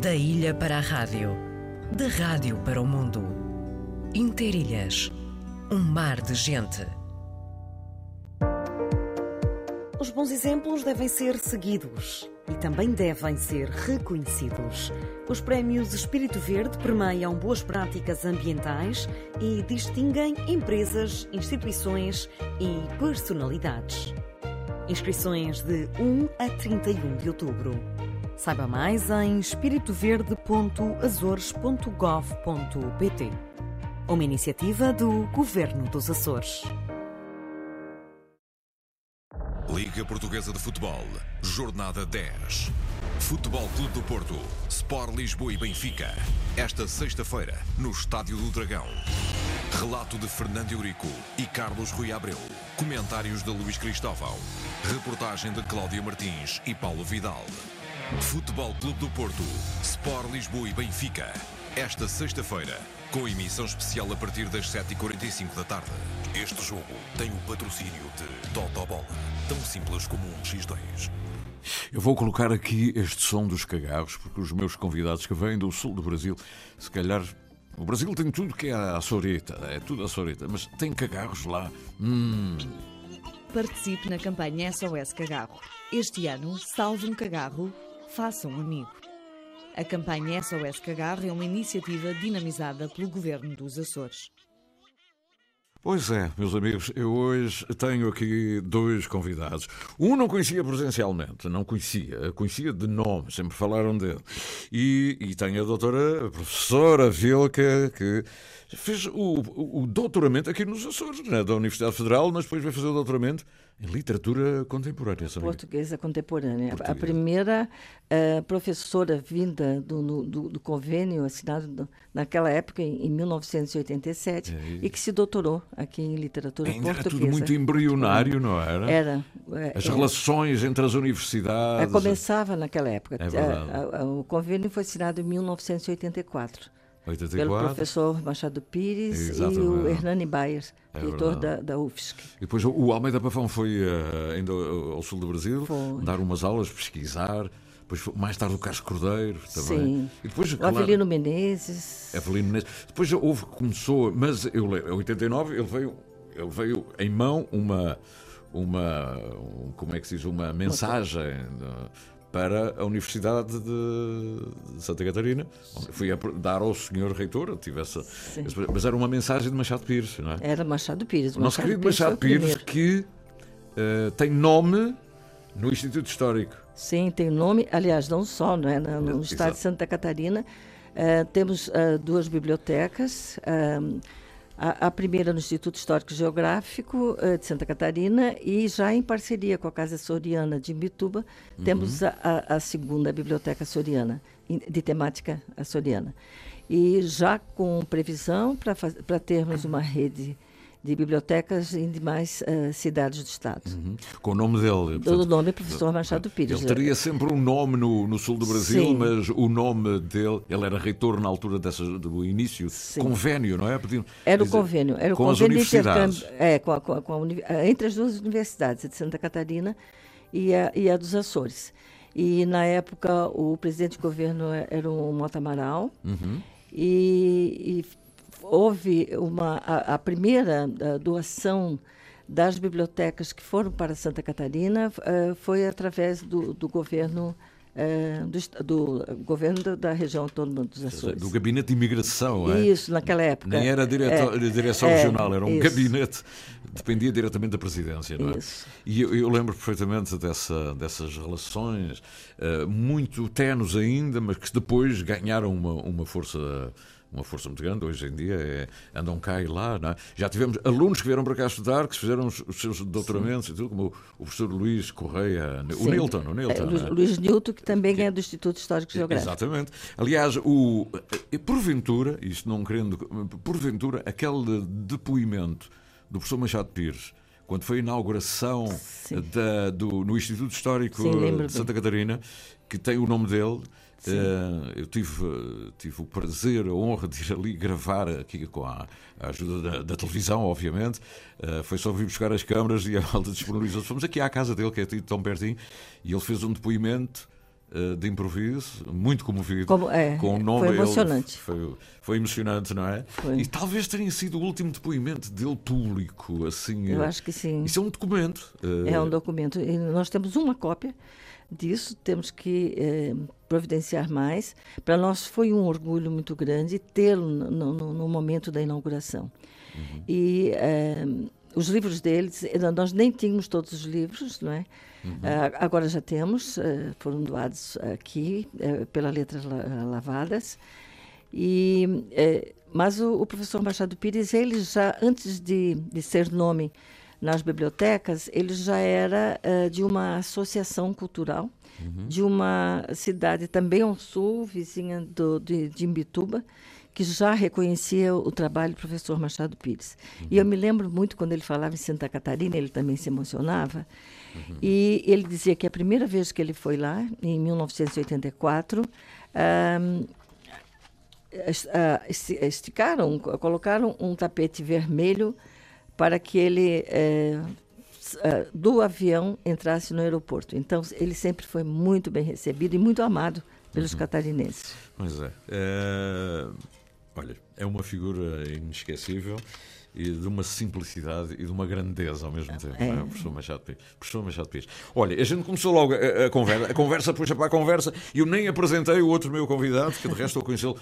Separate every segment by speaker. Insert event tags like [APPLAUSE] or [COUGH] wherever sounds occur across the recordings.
Speaker 1: Da ilha para a rádio, da rádio para o mundo. Interilhas, um mar de gente.
Speaker 2: Os bons exemplos devem ser seguidos e também devem ser reconhecidos. Os prémios Espírito Verde premiam boas práticas ambientais e distinguem empresas, instituições e personalidades. Inscrições de 1 a 31 de outubro. Saiba mais em espiritoverde.azores.gov.pt. Uma iniciativa do Governo dos Açores.
Speaker 3: Liga Portuguesa de Futebol, Jornada 10. Futebol Clube do Porto, Sport Lisboa e Benfica. Esta sexta-feira, no Estádio do Dragão. Relato de Fernando Eurico e Carlos Rui Abreu. Comentários de Luís Cristóvão. Reportagem de Cláudia Martins e Paulo Vidal. Futebol Clube do Porto, Sport Lisboa e Benfica. Esta sexta-feira, com emissão especial a partir das 7h45 da tarde. Este jogo tem o patrocínio de Totobola, tão simples como um X2.
Speaker 4: Eu vou colocar aqui este som dos cagarros, porque os meus convidados que vêm do sul do Brasil, se calhar. O Brasil tem tudo que é a soreta, é tudo a soreta, mas tem cagarros lá. Hum.
Speaker 5: Participe na campanha SOS Cagarro. Este ano, salve um cagarro, faça um amigo. A campanha SOS Cagarro é uma iniciativa dinamizada pelo Governo dos Açores.
Speaker 4: Pois é, meus amigos, eu hoje tenho aqui dois convidados. Um não conhecia presencialmente, não conhecia, conhecia de nome, sempre falaram dele. E, e tenho a doutora, a professora Vilca, que fez o, o doutoramento aqui nos Açores, né, da Universidade Federal, mas depois veio fazer o doutoramento literatura contemporânea. Sabe?
Speaker 6: Portuguesa contemporânea. Portuguesa. A primeira uh, professora vinda do, do, do, convênio assinado naquela época, em, em 1987, é e que se doutorou aqui em literatura
Speaker 4: Ainda
Speaker 6: portuguesa.
Speaker 4: Era tudo muito embrionário, não era?
Speaker 6: Era.
Speaker 4: As
Speaker 6: era.
Speaker 4: relações entre as universidades.
Speaker 6: Começava naquela época.
Speaker 4: É verdade.
Speaker 6: A, a, o convênio foi assinado em 1984.
Speaker 4: 84.
Speaker 6: Pelo professor Machado Pires
Speaker 4: Exatamente.
Speaker 6: e o Hernani Bayer,
Speaker 4: É
Speaker 6: diretor da, da UFSC.
Speaker 4: E depois o Almeida Pavão foi uh, ainda ao sul do Brasil
Speaker 6: Foi.
Speaker 4: dar umas aulas, pesquisar. Depois, foi- mais tarde, o Carlos Cordeiro também.
Speaker 6: Sim.
Speaker 4: E depois,
Speaker 6: O
Speaker 4: claro,
Speaker 6: Avelino Menezes.
Speaker 4: Evelino Menezes. Depois houve, começou, mas eu em 89 ele veio, ele veio em mão uma, uma um, como é que se diz, uma mensagem uh, para a Universidade de, Santa Catarina. Fui a dar ao senhor reitor, eu tive essa, esse- mas era uma mensagem de Machado Pires, não é?
Speaker 6: Era Machado Pires.
Speaker 4: O nosso querido Machado
Speaker 6: foi o
Speaker 4: Pires, que uh, tem nome no Instituto Histórico.
Speaker 6: Sim, tem nome, aliás, não só, não é? no, no
Speaker 4: Exato.
Speaker 6: estado de Santa Catarina. eh, temos eh, duas bibliotecas. A, a primeira no Instituto Histórico Geográfico eh, de Santa Catarina e já em parceria com a Casa Soriana de Imbituba, temos a, a- a segunda Biblioteca Soriana, de temática açoriana. E já com previsão para termos uma rede de bibliotecas em demais eh, cidades do Estado.
Speaker 4: Uhum. Com o nome dele.
Speaker 6: O nome é professor Machado Pires.
Speaker 4: Ele teria sempre um nome no, no sul do Brasil,
Speaker 6: Sim.
Speaker 4: mas o nome dele, ele era reitor na altura dessas, do início,
Speaker 6: Sim.
Speaker 4: convênio, não é? Podiam
Speaker 6: Era o
Speaker 4: dizer,
Speaker 6: convênio, era o
Speaker 4: com as
Speaker 6: convênio de
Speaker 4: universidades.
Speaker 6: é, com a- com a- com a eh, entre as duas universidades, a de Santa Catarina e a, e a dos Açores. E na época o presidente de governo eh, era o Mota Amaral
Speaker 4: Uhum.
Speaker 6: e, e houve uma a, a primeira eh, doação das bibliotecas que foram para Santa Catarina eh, foi através do, do governo eh, do, do governo da, da região autônoma dos Açores.
Speaker 4: Do gabinete de imigração, é?
Speaker 6: Isso, naquela época.
Speaker 4: Nem era direto-
Speaker 6: É,
Speaker 4: direção
Speaker 6: é,
Speaker 4: regional, era um
Speaker 6: isso.
Speaker 4: gabinete, dependia diretamente da presidência, não é?
Speaker 6: Isso.
Speaker 4: E eu, eu lembro perfeitamente dessa, dessas relações, eh, muito tenos ainda, mas que depois ganharam uma, uma força. Uma força muito grande, hoje em dia é, andam cá e lá. É? Já tivemos alunos que vieram para cá estudar, que fizeram os, os seus doutoramentos e tudo, como o, o professor Luís Correia, o
Speaker 6: Sim.
Speaker 4: Nilton, o Nilton.
Speaker 6: É, Luís,
Speaker 4: é?
Speaker 6: Luís Nilton, que também é do Instituto Histórico e Geográfico.
Speaker 4: Exatamente. Aliás, o, porventura, isto não querendo, porventura, aquele depoimento do professor Machado Pires, quando foi a inauguração
Speaker 6: Sim.
Speaker 4: da- do, no Instituto Histórico
Speaker 6: Sim,
Speaker 4: de Santa Catarina, que tem o nome dele. Eh, eu tive, eh, tive o prazer, a honra de ir ali gravar aqui com a, a ajuda da, da televisão, obviamente. Eh, foi só vir buscar as câmaras e a [LAUGHS] malta disponibilizou. Fomos aqui à casa dele, que é tão pertinho, e ele fez um depoimento uh, de improviso, muito comovido.
Speaker 6: Como, é,
Speaker 4: com o nome
Speaker 6: foi emocionante.
Speaker 4: Foi, foi, emocionante, não é?
Speaker 6: Foi.
Speaker 4: E talvez tenha sido o último depoimento dele público, assim.
Speaker 6: Eu acho que sim.
Speaker 4: Isso é um documento.
Speaker 6: Uh... É um documento. E nós temos uma cópia disso, temos que eh, providenciar mais. Para nós foi um orgulho muito grande tê-lo no, no, no, momento da inauguração. Uhum. E eh, os livros deles, eh, nós nem tínhamos todos os livros, não é? Uhum. agora já temos, foram doados aqui pela Letras Lavadas. E, mas o, o, professor Machado Pires, ele já, antes de, de ser nome nas bibliotecas, ele já era uh, de uma associação cultural uhum. de uma cidade também ao sul, vizinha do, de, de Imbituba, que já reconhecia o trabalho do professor Machado Pires. Uhum. E eu me lembro muito quando ele falava em Santa Catarina, ele também se emocionava. Uhum. E ele dizia que a primeira vez que ele foi lá, em 1984, um, esticaram, colocaram um tapete vermelho para que ele é, do avião entrasse no aeroporto. Então ele sempre foi muito bem recebido e muito amado pelos uhum. catarinenses.
Speaker 4: Pois é. é. Olha, é uma figura inesquecível e de uma simplicidade e de uma grandeza ao mesmo tempo. É. Não é? Professor Machado Pires. Professor Machado Pires. Olha, a gente começou logo a, a, conversa, a conversa puxa para a conversa e eu nem apresentei o outro meu convidado, que de resto eu conhecê-lo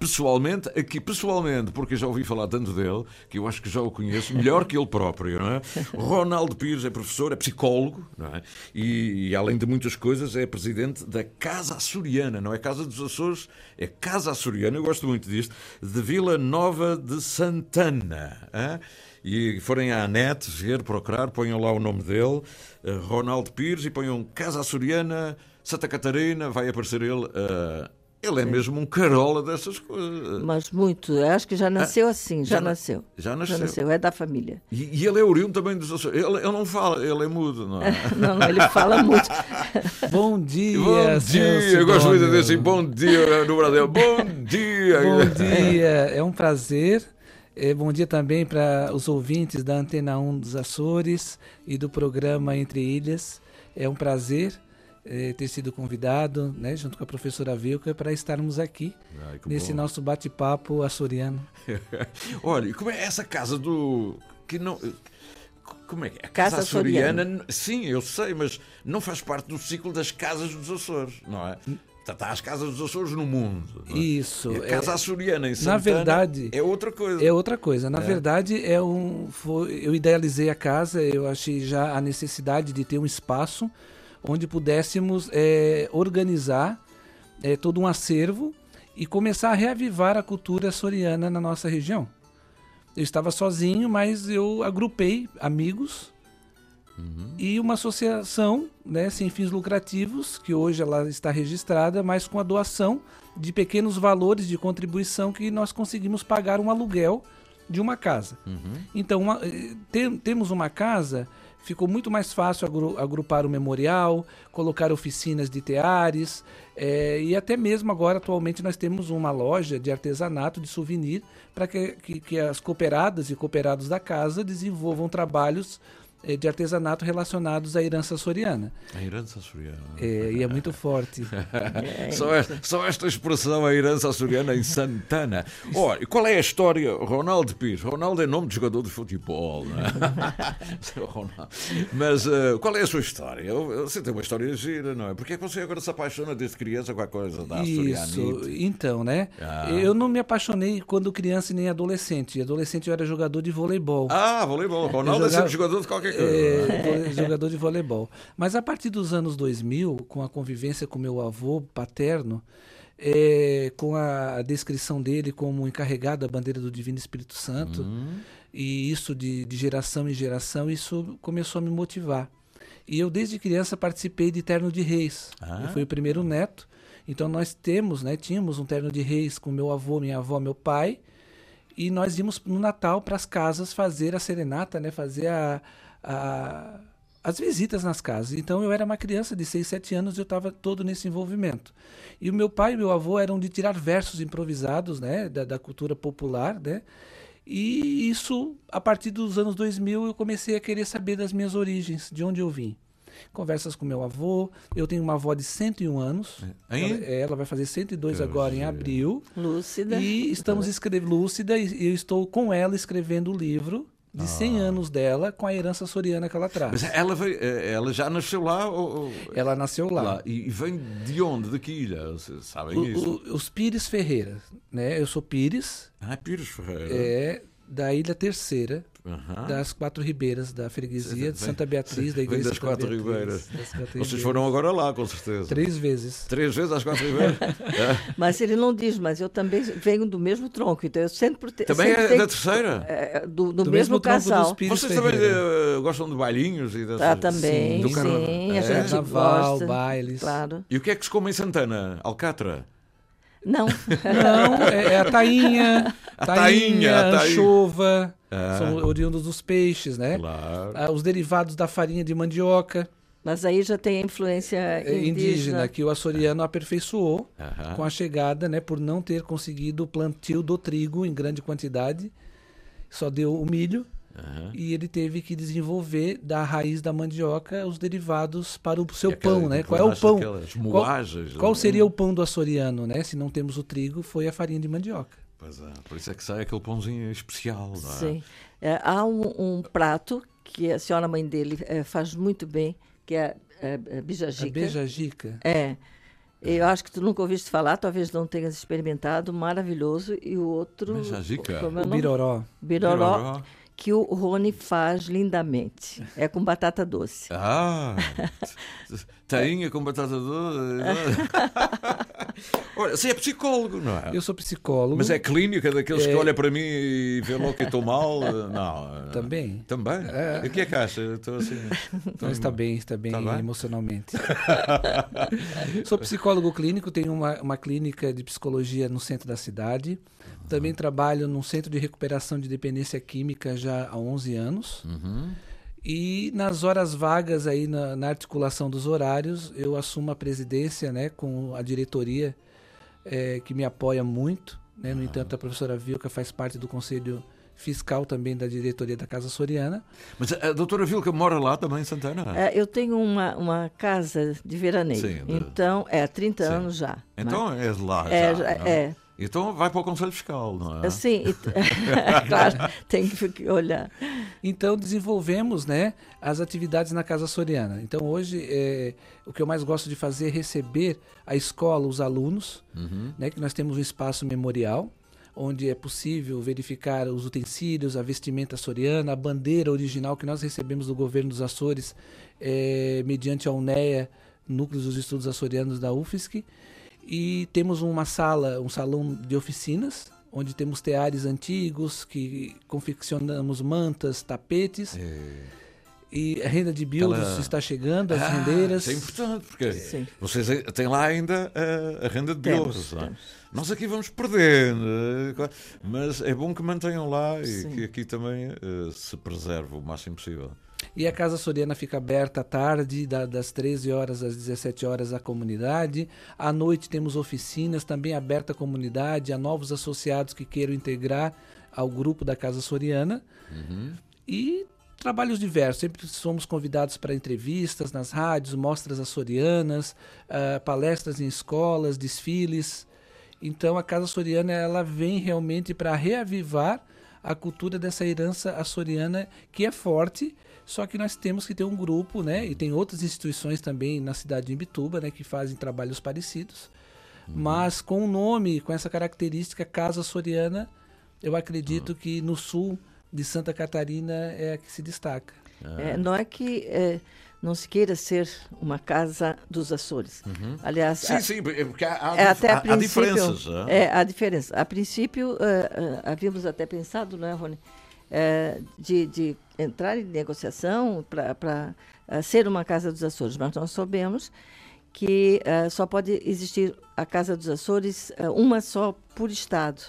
Speaker 4: pessoalmente, aqui pessoalmente, porque já ouvi falar tanto dele, que eu acho que já o conheço melhor que ele próprio, não é? [LAUGHS] Ronaldo Pires é professor, é psicólogo, não é? E, e, além de muitas coisas, é presidente da Casa Açoriana, não é Casa dos Açores, é Casa Açoriana, eu gosto muito disto, de Vila Nova de Santana. É? E forem à net ver, procurar, ponham lá o nome dele, eh, Ronaldo Pires, e ponham Casa Açoriana, Santa Catarina, vai aparecer ele. Uh, ele é mesmo um carola dessas coisas.
Speaker 6: Mas muito. Acho que já nasceu ah, assim, já, já, nasceu.
Speaker 4: Já nasceu. Já
Speaker 6: nasceu, é da família.
Speaker 4: E, e ele é oriundo também dos Açores. Ele, ele não fala, ele é mudo, não é?
Speaker 6: não, [LAUGHS] não, ele fala muito. [LAUGHS]
Speaker 7: bom dia,
Speaker 4: Bom dia, eu gosto muito de dizer assim, bom dia no Brasil. Bom dia.
Speaker 7: bom dia, é um prazer. É, bom dia também para os ouvintes da Antena 1 dos Açores e do programa Entre Ilhas. É um prazer é, ter sido convidado, né, junto com a professora Vilca, para estarmos aqui Ai, nesse bom. nosso bate-papo açoriano. [LAUGHS]
Speaker 4: Olha, como é essa casa do. que não. Como é que é? A casa, casa açoriana, açoriana, sim, eu sei, mas não faz parte do ciclo das casas dos Açores, não é? Está tá as casas dos Açores no mundo.
Speaker 7: É? Isso.
Speaker 4: a casa é, açoriana em Santana
Speaker 7: na verdade,
Speaker 4: é outra coisa.
Speaker 7: É outra coisa. Na é. verdade, é um, foi, eu idealizei a casa, eu achei já a necessidade de ter um espaço onde pudéssemos é, organizar é, todo um acervo e começar a reavivar a cultura soriana na nossa região. Eu estava sozinho, mas eu agrupei amigos uhum. e uma associação né, sem fins lucrativos, que hoje ela está registrada, mas com a doação de pequenos valores de contribuição que nós conseguimos pagar um aluguel de uma casa. Uhum. Então, uma, eh, te, temos uma casa ficou muito mais fácil agrupar o memorial, colocar oficinas de teares é, e até mesmo agora atualmente nós temos uma loja de artesanato de souvenir para que, que, que, as cooperadas e cooperados da casa desenvolvam trabalhos de artesanato relacionados à herança soriana.
Speaker 4: A herança açoriana.
Speaker 7: É, e é muito forte.
Speaker 4: É, [LAUGHS] só, é, só, esta expressão, a herança açoriana em Santana. Olha, qual é a história? Ronaldo Pires. Ronaldo é nome de jogador de futebol, é? [LAUGHS] Mas uh, qual é a sua história? Você tem uma história gira, não é? Porque é que você agora se apaixona desde criança com a coisa da?
Speaker 7: Isso, então, né? Ah. Eu não me apaixonei quando criança nem adolescente. Adolescente eu era jogador de voleibol.
Speaker 4: Ah, voleibol. Ronaldo jogava... é sempre jogador de qualquer
Speaker 7: é, [LAUGHS] jogador de voleibol. Mas a partir dos anos 2000, com a convivência com meu avô paterno, é, com a descrição dele como encarregado da bandeira do Divino Espírito Santo, uhum. e isso de, de, geração em geração, isso começou a me motivar. E eu, desde criança, participei de Terno de Reis. Ah. Eu fui o primeiro neto. Então, nós temos, né, tínhamos um Terno de Reis com meu avô, minha avó, meu pai. E nós íamos no Natal para as casas fazer a serenata, né, fazer a, a, as visitas nas casas. Então eu era uma criança de 6, 7 anos e eu estava todo nesse envolvimento. E o meu pai e meu avô eram de tirar versos improvisados, né, da, da, cultura popular, né? E isso, a partir dos anos 2000, eu comecei a querer saber das minhas origens, de onde eu vim. conversas com meu avô. Eu tenho uma avó de 101 anos.
Speaker 4: Hein?
Speaker 7: Ela, ela vai fazer 102
Speaker 4: Que
Speaker 7: agora em abril.
Speaker 6: Lúcida.
Speaker 7: E estamos escrevendo lúcida e eu estou com ela escrevendo o livro de 100 anos dela com a herança soriana que ela traz.
Speaker 4: Mas ela, veio, eh, ela já nasceu lá? Ou,
Speaker 7: Ela nasceu lá.
Speaker 4: lá. E e vem de onde? De que ilha? Vocês sabem
Speaker 7: O-
Speaker 4: isso?
Speaker 7: o- os Pires Ferreira, né? Eu sou Pires,
Speaker 4: Ah, Pires Ferreira.
Speaker 7: é da Ilha Terceira,
Speaker 4: Aham.
Speaker 7: das Quatro Ribeiras da freguesia de Santa Beatriz, da igreja
Speaker 4: das
Speaker 7: de Santa
Speaker 4: Quatro
Speaker 7: Beatriz,
Speaker 4: Ribeiras.
Speaker 7: das Quatro
Speaker 4: Vocês
Speaker 7: Ribeiras.
Speaker 4: foram agora lá, com certeza.
Speaker 7: três vezes.
Speaker 4: Três vezes às Quatro Ribeiras? [LAUGHS] É.
Speaker 6: Mas ele não diz, mas eu também venho do mesmo tronco, então eu sempre te,
Speaker 4: Também
Speaker 6: sempre
Speaker 4: é
Speaker 6: tenho-
Speaker 4: da terceira?
Speaker 6: é, do, do
Speaker 7: Do
Speaker 6: mesmo,
Speaker 7: mesmo tronco
Speaker 6: casal.
Speaker 4: Vocês também
Speaker 7: Ferreira.
Speaker 4: eh, gostam de bailinhos e dessas...
Speaker 6: Ah, também,
Speaker 7: Sim,
Speaker 6: sim,
Speaker 7: do carnaval.
Speaker 6: a
Speaker 4: É?
Speaker 6: gente
Speaker 7: Carnaval,
Speaker 6: gosta.
Speaker 7: bailes.
Speaker 6: Claro.
Speaker 4: E o que é que se come em Santana? Alcatra?
Speaker 6: Não,
Speaker 7: Não, é, é a tainha,
Speaker 4: A
Speaker 7: tainha,
Speaker 4: tainha, a tainha.
Speaker 7: anchova,
Speaker 4: Ah.
Speaker 7: são oriundos dos peixes, né?
Speaker 4: Claro.
Speaker 7: Ah, os derivados da farinha de mandioca
Speaker 6: mas aí já tem a influência
Speaker 7: é,
Speaker 6: indígena.
Speaker 7: indígena que o açoriano aperfeiçoou com a chegada, né, por não ter conseguido o plantio do trigo em grande quantidade, só deu o milho
Speaker 4: Aham.
Speaker 7: e ele teve que desenvolver da raiz da mandioca os derivados para o seu
Speaker 4: aquela-
Speaker 7: pão, né? Qual é o pão?
Speaker 4: aquelas
Speaker 7: Qual,
Speaker 4: moagens,
Speaker 7: qual
Speaker 4: né?
Speaker 7: seria o pão do açoriano, né? Se não temos o trigo, foi a farinha de mandioca.
Speaker 4: Pois é, por isso é que sai aquele pãozinho especial, não é?
Speaker 6: Sim. É, há um, um prato que a senhora mãe dele eh, faz muito bem, que é a, a
Speaker 7: A
Speaker 6: bijajica.
Speaker 7: beijajica.
Speaker 6: É. Eu acho que tu nunca ouviste falar, talvez não tenhas experimentado, maravilhoso. E o outro.
Speaker 4: Bijajica?
Speaker 6: como é
Speaker 7: O
Speaker 6: nome?
Speaker 7: biroró.
Speaker 6: Biroró,
Speaker 4: Biroró.
Speaker 6: Que o Rony faz lindamente. É com batata doce.
Speaker 4: Ah, [LAUGHS] tainha com batata doce. [LAUGHS] Olha, você é psicólogo, não é?
Speaker 7: Eu sou psicólogo.
Speaker 4: Mas é clínica daqueles que
Speaker 7: É.
Speaker 4: olha para mim e vê logo que estou mal? [LAUGHS] Não.
Speaker 7: Também.
Speaker 4: Também?
Speaker 7: É.
Speaker 4: E o que é que acha? Estou assim.
Speaker 7: Não, está bem, está bem
Speaker 4: Tá bem?
Speaker 7: emocionalmente. Sou psicólogo clínico, tenho uma, uma clínica de psicologia no centro da cidade. Também trabalho num centro de recuperação de dependência química já há 11 anos.
Speaker 4: Uhum.
Speaker 7: E nas horas vagas aí na, na articulação dos horários, eu assumo a presidência, né, com a diretoria eh, que me apoia muito. Né? No entanto, a professora Vilca faz parte do conselho fiscal também da diretoria da Casa Soriana.
Speaker 4: Mas a doutora Vilca mora lá também em Santana?
Speaker 6: É, eu tenho uma, uma casa de veraneio.
Speaker 4: Sim,
Speaker 6: Então, é há 30
Speaker 4: Sim.
Speaker 6: anos já.
Speaker 4: Então é de lá.
Speaker 6: É,
Speaker 4: já,
Speaker 6: já-
Speaker 4: não é? Então vai para o Conselho Fiscal, não é?
Speaker 6: Assim, [LAUGHS] claro, tem que olhar.
Speaker 7: Então desenvolvemos né, as atividades na Casa Soriana. Então hoje é, o que eu mais gosto de fazer é receber a escola, os alunos,
Speaker 4: Uhum.
Speaker 7: né, que nós temos um espaço memorial, onde é possível verificar os utensílios, a vestimenta soriana, a bandeira original que nós recebemos do governo dos Açores, é, mediante a UNEA, Núcleo dos Estudos Açorianos da UFSC. E temos uma sala, um salão de oficinas, onde temos teares antigos, que confeccionamos mantas, tapetes. E a renda de
Speaker 4: Aquela-
Speaker 7: está chegando, as
Speaker 4: Ah,
Speaker 7: rendeiras.
Speaker 4: Isso é importante, porque
Speaker 6: Sim.
Speaker 4: vocês têm lá ainda a, a renda de não é? Nós aqui vamos perdendo, eh, mas é bom que mantenham lá e
Speaker 6: Sim.
Speaker 4: que aqui também eh, se preserve o máximo possível.
Speaker 7: E a Casa Soriana fica aberta à tarde, da- das 13 horas às 17 horas à comunidade. À noite temos oficinas também aberta à comunidade, a novos associados que queiram integrar ao grupo da Casa Soriana. E trabalhos diversos. Sempre somos convidados para entrevistas nas rádios, mostras açorianas, ah, palestras em escolas, desfiles. Então a Casa Soriana ela vem realmente para reavivar a cultura dessa herança açoriana que é forte, só que nós temos que ter um grupo, né? E tem outras instituições também na cidade de Imbituba, né, que fazem trabalhos parecidos. Mas com o nome, com essa característica Casa Soriana, eu acredito que no sul de Santa Catarina é a que se destaca.
Speaker 6: É, não é que é, não se queira ser uma casa dos Açores. Aliás,
Speaker 4: Sim,
Speaker 6: a-
Speaker 4: sim, é porque há,
Speaker 6: é até a
Speaker 4: há
Speaker 6: princípio.
Speaker 4: diferenças. ah.
Speaker 6: É, há diferença. A princípio, eh, eh, havíamos até pensado, não é, Rony, eh, de, de entrar em negociação para ser uma Casa dos Açores, mas nós soubemos que eh, só pode existir a Casa dos Açores, eh, uma só por Estado.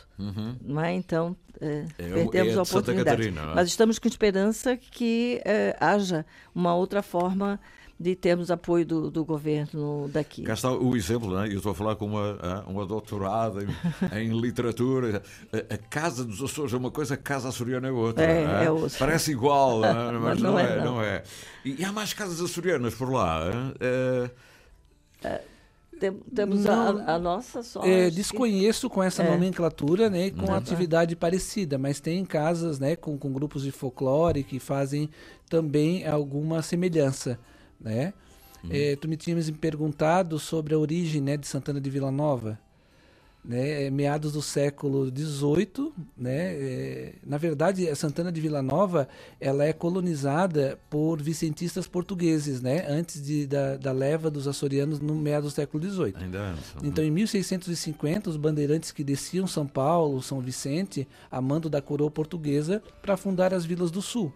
Speaker 6: Não é? Então, eh,
Speaker 4: o-
Speaker 6: perdemos
Speaker 4: é
Speaker 6: a oportunidade.
Speaker 4: Catarina, não é?
Speaker 6: Mas estamos com esperança que eh, haja uma outra forma de termos apoio do, do governo daqui.
Speaker 4: Cá está o exemplo, né? eu estou a falar com uma, ah, uma doutorada em, [LAUGHS] em literatura. A, a, Casa dos Açores é uma coisa, a Casa Açoriana é outra.
Speaker 6: É,
Speaker 4: é?
Speaker 6: é outra.
Speaker 4: Parece igual, [LAUGHS] mas, mas não,
Speaker 6: não,
Speaker 4: é,
Speaker 6: é,
Speaker 4: não. é. E, há mais casas açorianas por lá.
Speaker 6: É, temos a, a, nossa só.
Speaker 7: É, desconheço que... com essa é. nomenclatura, né, com atividade parecida, mas tem casas, né, com, com grupos de folclore que fazem também alguma semelhança né? É, tu me tinhas me perguntado sobre a origem né, de Santana de Vila Nova. Né, é meados do século XVIII, né, é, na verdade, a Santana de Vila Nova ela é colonizada por vicentistas portugueses, né, antes de, da, da leva dos açorianos no meados do século XVIII. Ainda então, em 1650, os bandeirantes que desciam São Paulo, São Vicente, a mando da coroa portuguesa, para fundar as vilas do Sul.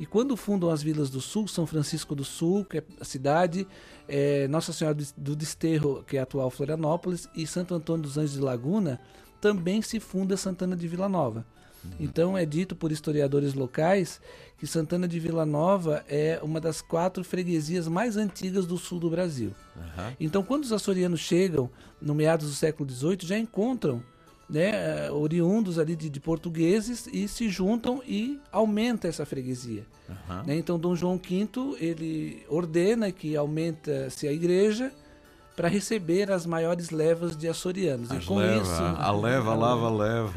Speaker 7: E quando fundam as vilas do Sul, São Francisco do Sul, que é a cidade, é, Nossa Senhora do Desterro, que é a atual Florianópolis, e Santo Antônio dos Anjos de Laguna, também se funda Santana de Vila Nova. Uhum. Então é dito por historiadores locais que Santana de Vila Nova é uma das quatro freguesias mais antigas do sul do Brasil. Uhum. Então quando os açorianos chegam no meados do século XVIII já encontram né, eh, oriundos ali de, de, portugueses e se juntam e aumenta essa freguesia. Uhum. Né? Então Dom João V ele ordena que aumenta-se a igreja para receber as maiores levas de açorianos.
Speaker 4: As
Speaker 7: e com
Speaker 4: leva,
Speaker 7: isso.
Speaker 4: A leva, a lava, leva.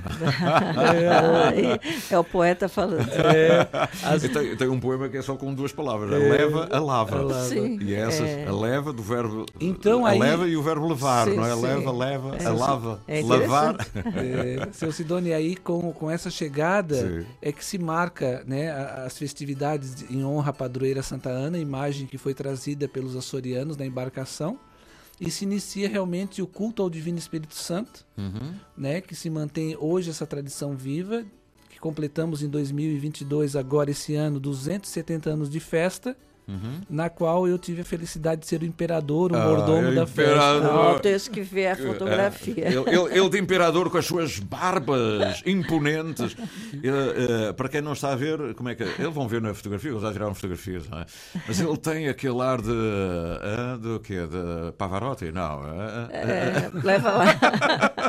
Speaker 6: é, é, o poeta falando. É,
Speaker 4: as... tem, tem, um poema que é só com duas palavras: a é. leva, a lava. A lava.
Speaker 6: Sim,
Speaker 4: e essas, é. a leva do verbo.
Speaker 7: Então,
Speaker 4: a
Speaker 7: aí...
Speaker 4: leva e o verbo levar, sim, não é? Sim. Leva, leva, a lava, lavar.
Speaker 7: É, seu Sidônia, aí com, com essa chegada sim. é que se marca né, as festividades em honra à padroeira Santa Ana, imagem que foi trazida pelos açorianos na embarcação e se inicia realmente o culto ao Divino Espírito Santo, uhum. né, que se mantém hoje essa tradição viva, que completamos em 2022, agora esse ano, 270 anos de festa, Uhum. na qual eu tive a felicidade de ser o imperador, o ah, mordomo é da imperador. festa.
Speaker 6: Não, tens que ver a fotografia.
Speaker 4: Ele, ele, ele de imperador com as suas barbas [LAUGHS] imponentes. Ele, uh, para quem não está a ver, como é que. Eles vão ver na fotografia, eles já tiraram fotografias, não é? Mas ele tem aquele ar de. Uh, do quê? De Pavarotti? Não. Uh,
Speaker 6: é, leva lá.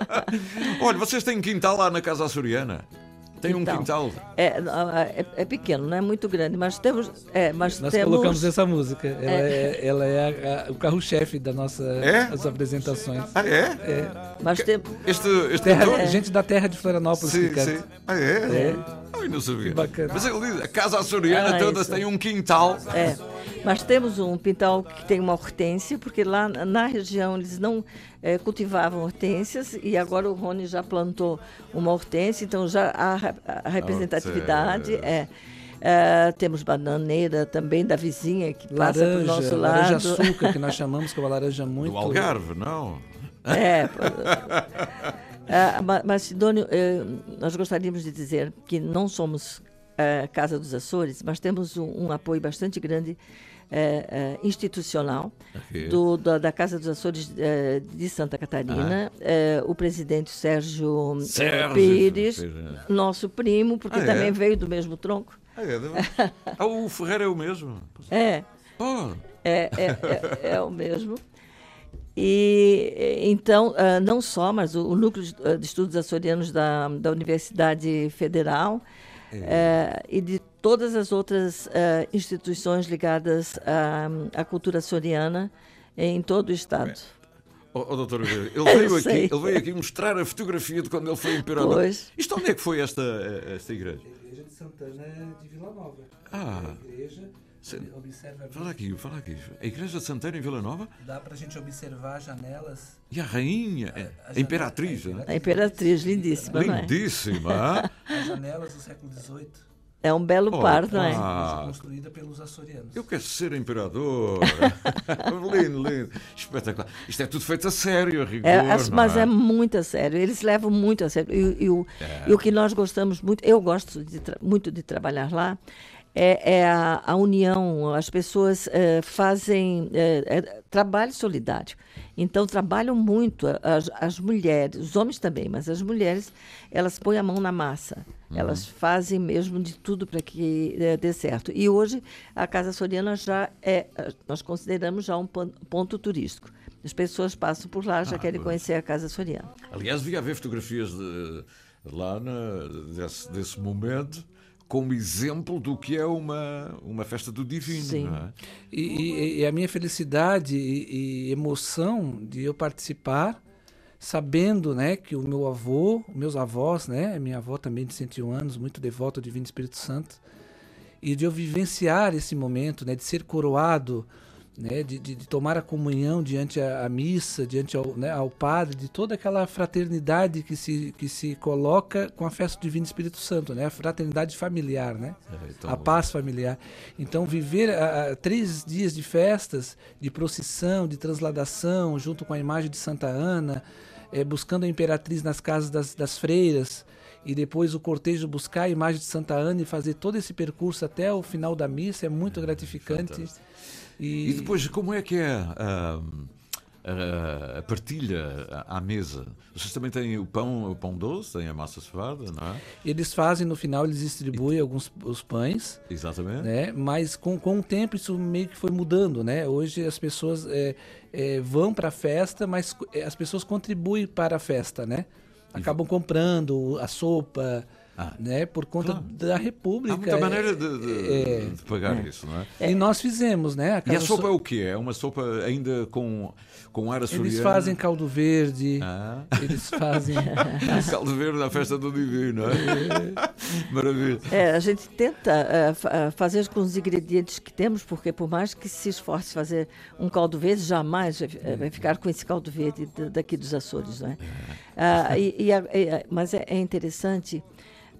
Speaker 6: [LAUGHS]
Speaker 4: Olha, vocês têm quintal lá na Casa Açoriana? Tem um quintal.
Speaker 6: É, é, é, pequeno, não é muito grande, mas temos. É, mas
Speaker 7: Nós
Speaker 6: temos...
Speaker 7: colocamos essa música. Ela é, é ela é a, a, o carro-chefe das nossas é? apresentações.
Speaker 4: Ah, é?
Speaker 6: É. Mas tem...
Speaker 4: Este, este
Speaker 7: terra, Gente da terra de Florianópolis
Speaker 4: sim, que sim. Ah, é? É. Ai, não sabia. Bacana. Mas ele diz, a casa açoriana ah, todas têm um quintal.
Speaker 6: É. Mas temos um quintal que tem uma hortênsia, porque lá na região eles não é, cultivavam hortênsias e agora o Rony já plantou uma hortênsia, então já há a representatividade. é. Uh, temos bananeira também da vizinha que passa laranja, para o nosso lado.
Speaker 7: Laranja açúcar, que nós [LAUGHS] chamamos, que é uma laranja muito.
Speaker 4: Do Algarve, não?
Speaker 6: É. [LAUGHS] uh, mas, Sidônio, uh, nós gostaríamos de dizer que não somos Casa dos Açores, mas temos um, um apoio bastante grande é, é, institucional do, da, da, Casa dos Açores é, de Santa Catarina, ah. o presidente Sérgio,
Speaker 4: Sérgio
Speaker 6: Pires, nosso primo, porque ah, também é? veio do mesmo tronco.
Speaker 4: Ah, é? [LAUGHS] ah, o Ferreira é o mesmo?
Speaker 6: É.
Speaker 4: Oh.
Speaker 6: É, é, é, o mesmo. E então, não só, mas o, o Núcleo de Estudos Açorianos da, da Universidade Federal é. e de todas as outras uh, instituições ligadas à, à, cultura açoriana em todo o Estado.
Speaker 4: Oh, oh, doutor, ele veio, [LAUGHS] aqui, ele veio aqui mostrar a fotografia de quando ele foi imperador.
Speaker 6: Pois.
Speaker 4: Isto onde é que foi esta, esta igreja?
Speaker 7: A igreja de Santana de Vila Nova.
Speaker 4: Ah. A igreja Observa fala aqui, fala aqui. A igreja de Santana em Vila Nova?
Speaker 7: Dá para a gente observar janelas.
Speaker 4: E a rainha, a, a, a imperatriz,
Speaker 6: né? A imperatriz, lindíssima,
Speaker 4: Lindíssima.
Speaker 7: As janelas do século XVIII.
Speaker 6: É um belo oh, par, não é?
Speaker 7: Ah, construída pelos açorianos.
Speaker 4: Eu quero ser imperador. [LAUGHS] lindo, lindo. Espetacular. Isto é tudo feito a sério, a rigor. É,
Speaker 6: mas
Speaker 4: é?
Speaker 6: é? muito a sério. Eles levam muito a sério. E, e, o, é. e o que nós gostamos muito, eu gosto de muito de trabalhar lá, é, é a, a, união. As pessoas é, fazem é, trabalho solidário. Então, trabalham muito as, as, mulheres, os homens também, mas as mulheres, elas põem a mão na massa. Uhum. Elas fazem mesmo de tudo para que é, dê certo. E hoje a Casa Soriana já é, nós consideramos já um ponto turístico. As pessoas passam por lá, já ah, querem conhecer a Casa Soriana.
Speaker 4: Aliás, devia haver fotografias de, lá na, desse, desse momento como exemplo do que é uma, uma festa do divino. Sim. É?
Speaker 7: E, e, e, a minha felicidade e, e, emoção de eu participar, sabendo né, que o meu avô, meus avós, né, minha avó também de 101 anos, muito devota ao Divino Espírito Santo, e de eu vivenciar esse momento, né, de ser coroado né, de, de, de, tomar a comunhão diante a, a missa, diante ao, né, ao padre, de toda aquela fraternidade que se, que se coloca com a festa do Divino Espírito Santo, né, a fraternidade familiar, né, é, então, a paz familiar. Então, viver a, a, três dias de festas, de procissão, de transladação, junto com a imagem de Santa Ana, é, buscando a imperatriz nas casas das, das freiras, e depois o cortejo buscar a imagem de Santa Ana e fazer todo esse percurso até o final da missa é muito gratificante. Fantástico.
Speaker 4: E, e depois, como é que é a, a, a partilha à mesa? Vocês também têm o pão, o pão doce, têm a massa cevada, não é?
Speaker 7: Eles fazem, no final, eles distribuem e... alguns os pães.
Speaker 4: Exatamente.
Speaker 7: Né? Mas com, com o tempo isso meio que foi mudando, né? Hoje as pessoas é, é, vão para a festa, mas é, as pessoas contribuem para a festa, né? Acabam comprando a sopa, ah, né? Por conta claro. da República. Há
Speaker 4: muita maneira de, de, é, de pagar é. isso, não
Speaker 7: é? E nós fizemos, né?
Speaker 4: e a sopa so... é o quê? É uma sopa ainda com, com ar açoriano?
Speaker 7: Eles fazem caldo verde, ah. eles fazem... [LAUGHS]
Speaker 4: caldo verde na festa do divino, não é? Maravilha.
Speaker 6: É, a gente tenta uh, fazer com os ingredientes que temos, porque por mais que se esforce fazer um caldo verde, jamais vai, vai ficar com esse caldo verde daqui dos Açores, não é? Uh, e, e, e, mas é, é interessante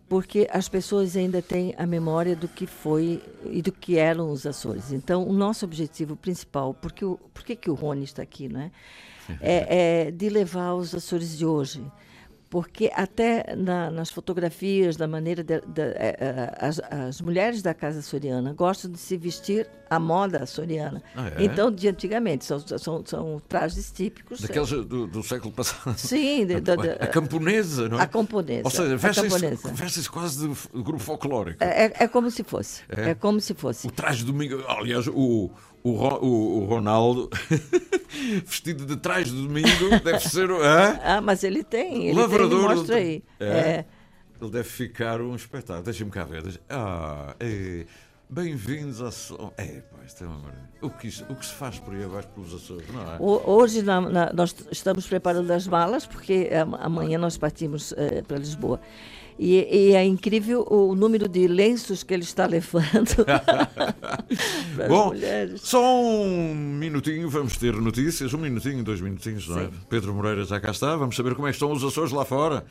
Speaker 6: porque as pessoas ainda têm a memória do que foi e do que eram os Açores. Então, o nosso objetivo principal, porque o, por que, que o Rony está aqui, não é? É, é de levar os Açores de hoje porque até na, nas fotografias, da maneira de, de, de, é, é, as, as, mulheres da casa soriana gostam de se vestir à moda soriana. Ah, é? Então, de antigamente, são, são, são trajes típicos.
Speaker 4: Daqueles do, do século passado.
Speaker 6: Sim. [LAUGHS]
Speaker 4: A, a, camponesa, não é?
Speaker 6: A camponesa.
Speaker 4: Ou seja, vestem-se quase de grupo folclórico.
Speaker 6: É, é, é como se fosse. É? é? como se fosse.
Speaker 4: O traje domingo, aliás, o, o, o, o Ronaldo [LAUGHS] vestido de trás de domingo deve ser.
Speaker 6: Hã? Ah, mas ele tem. Ele Lavrador. Tem, ele mostra aí. É. é.
Speaker 4: Ele deve ficar um espetáculo. Deixa-me cá ver. Deixa... Ah, é. Bem-vindos a. É, pá, isto é uma o que, o que se faz por aí abaixo pelos Açores, não é?
Speaker 6: Hoje na, na, nós estamos preparando as malas, porque amanhã nós partimos uh, para Lisboa. E, e, é incrível o número de lenços que ele está levando [LAUGHS]
Speaker 4: Bom, mulheres. Só um minutinho, vamos ter notícias. Um minutinho, dois minutinhos, não é? Pedro Moreira já cá está. Vamos saber como é que estão os Açores lá fora.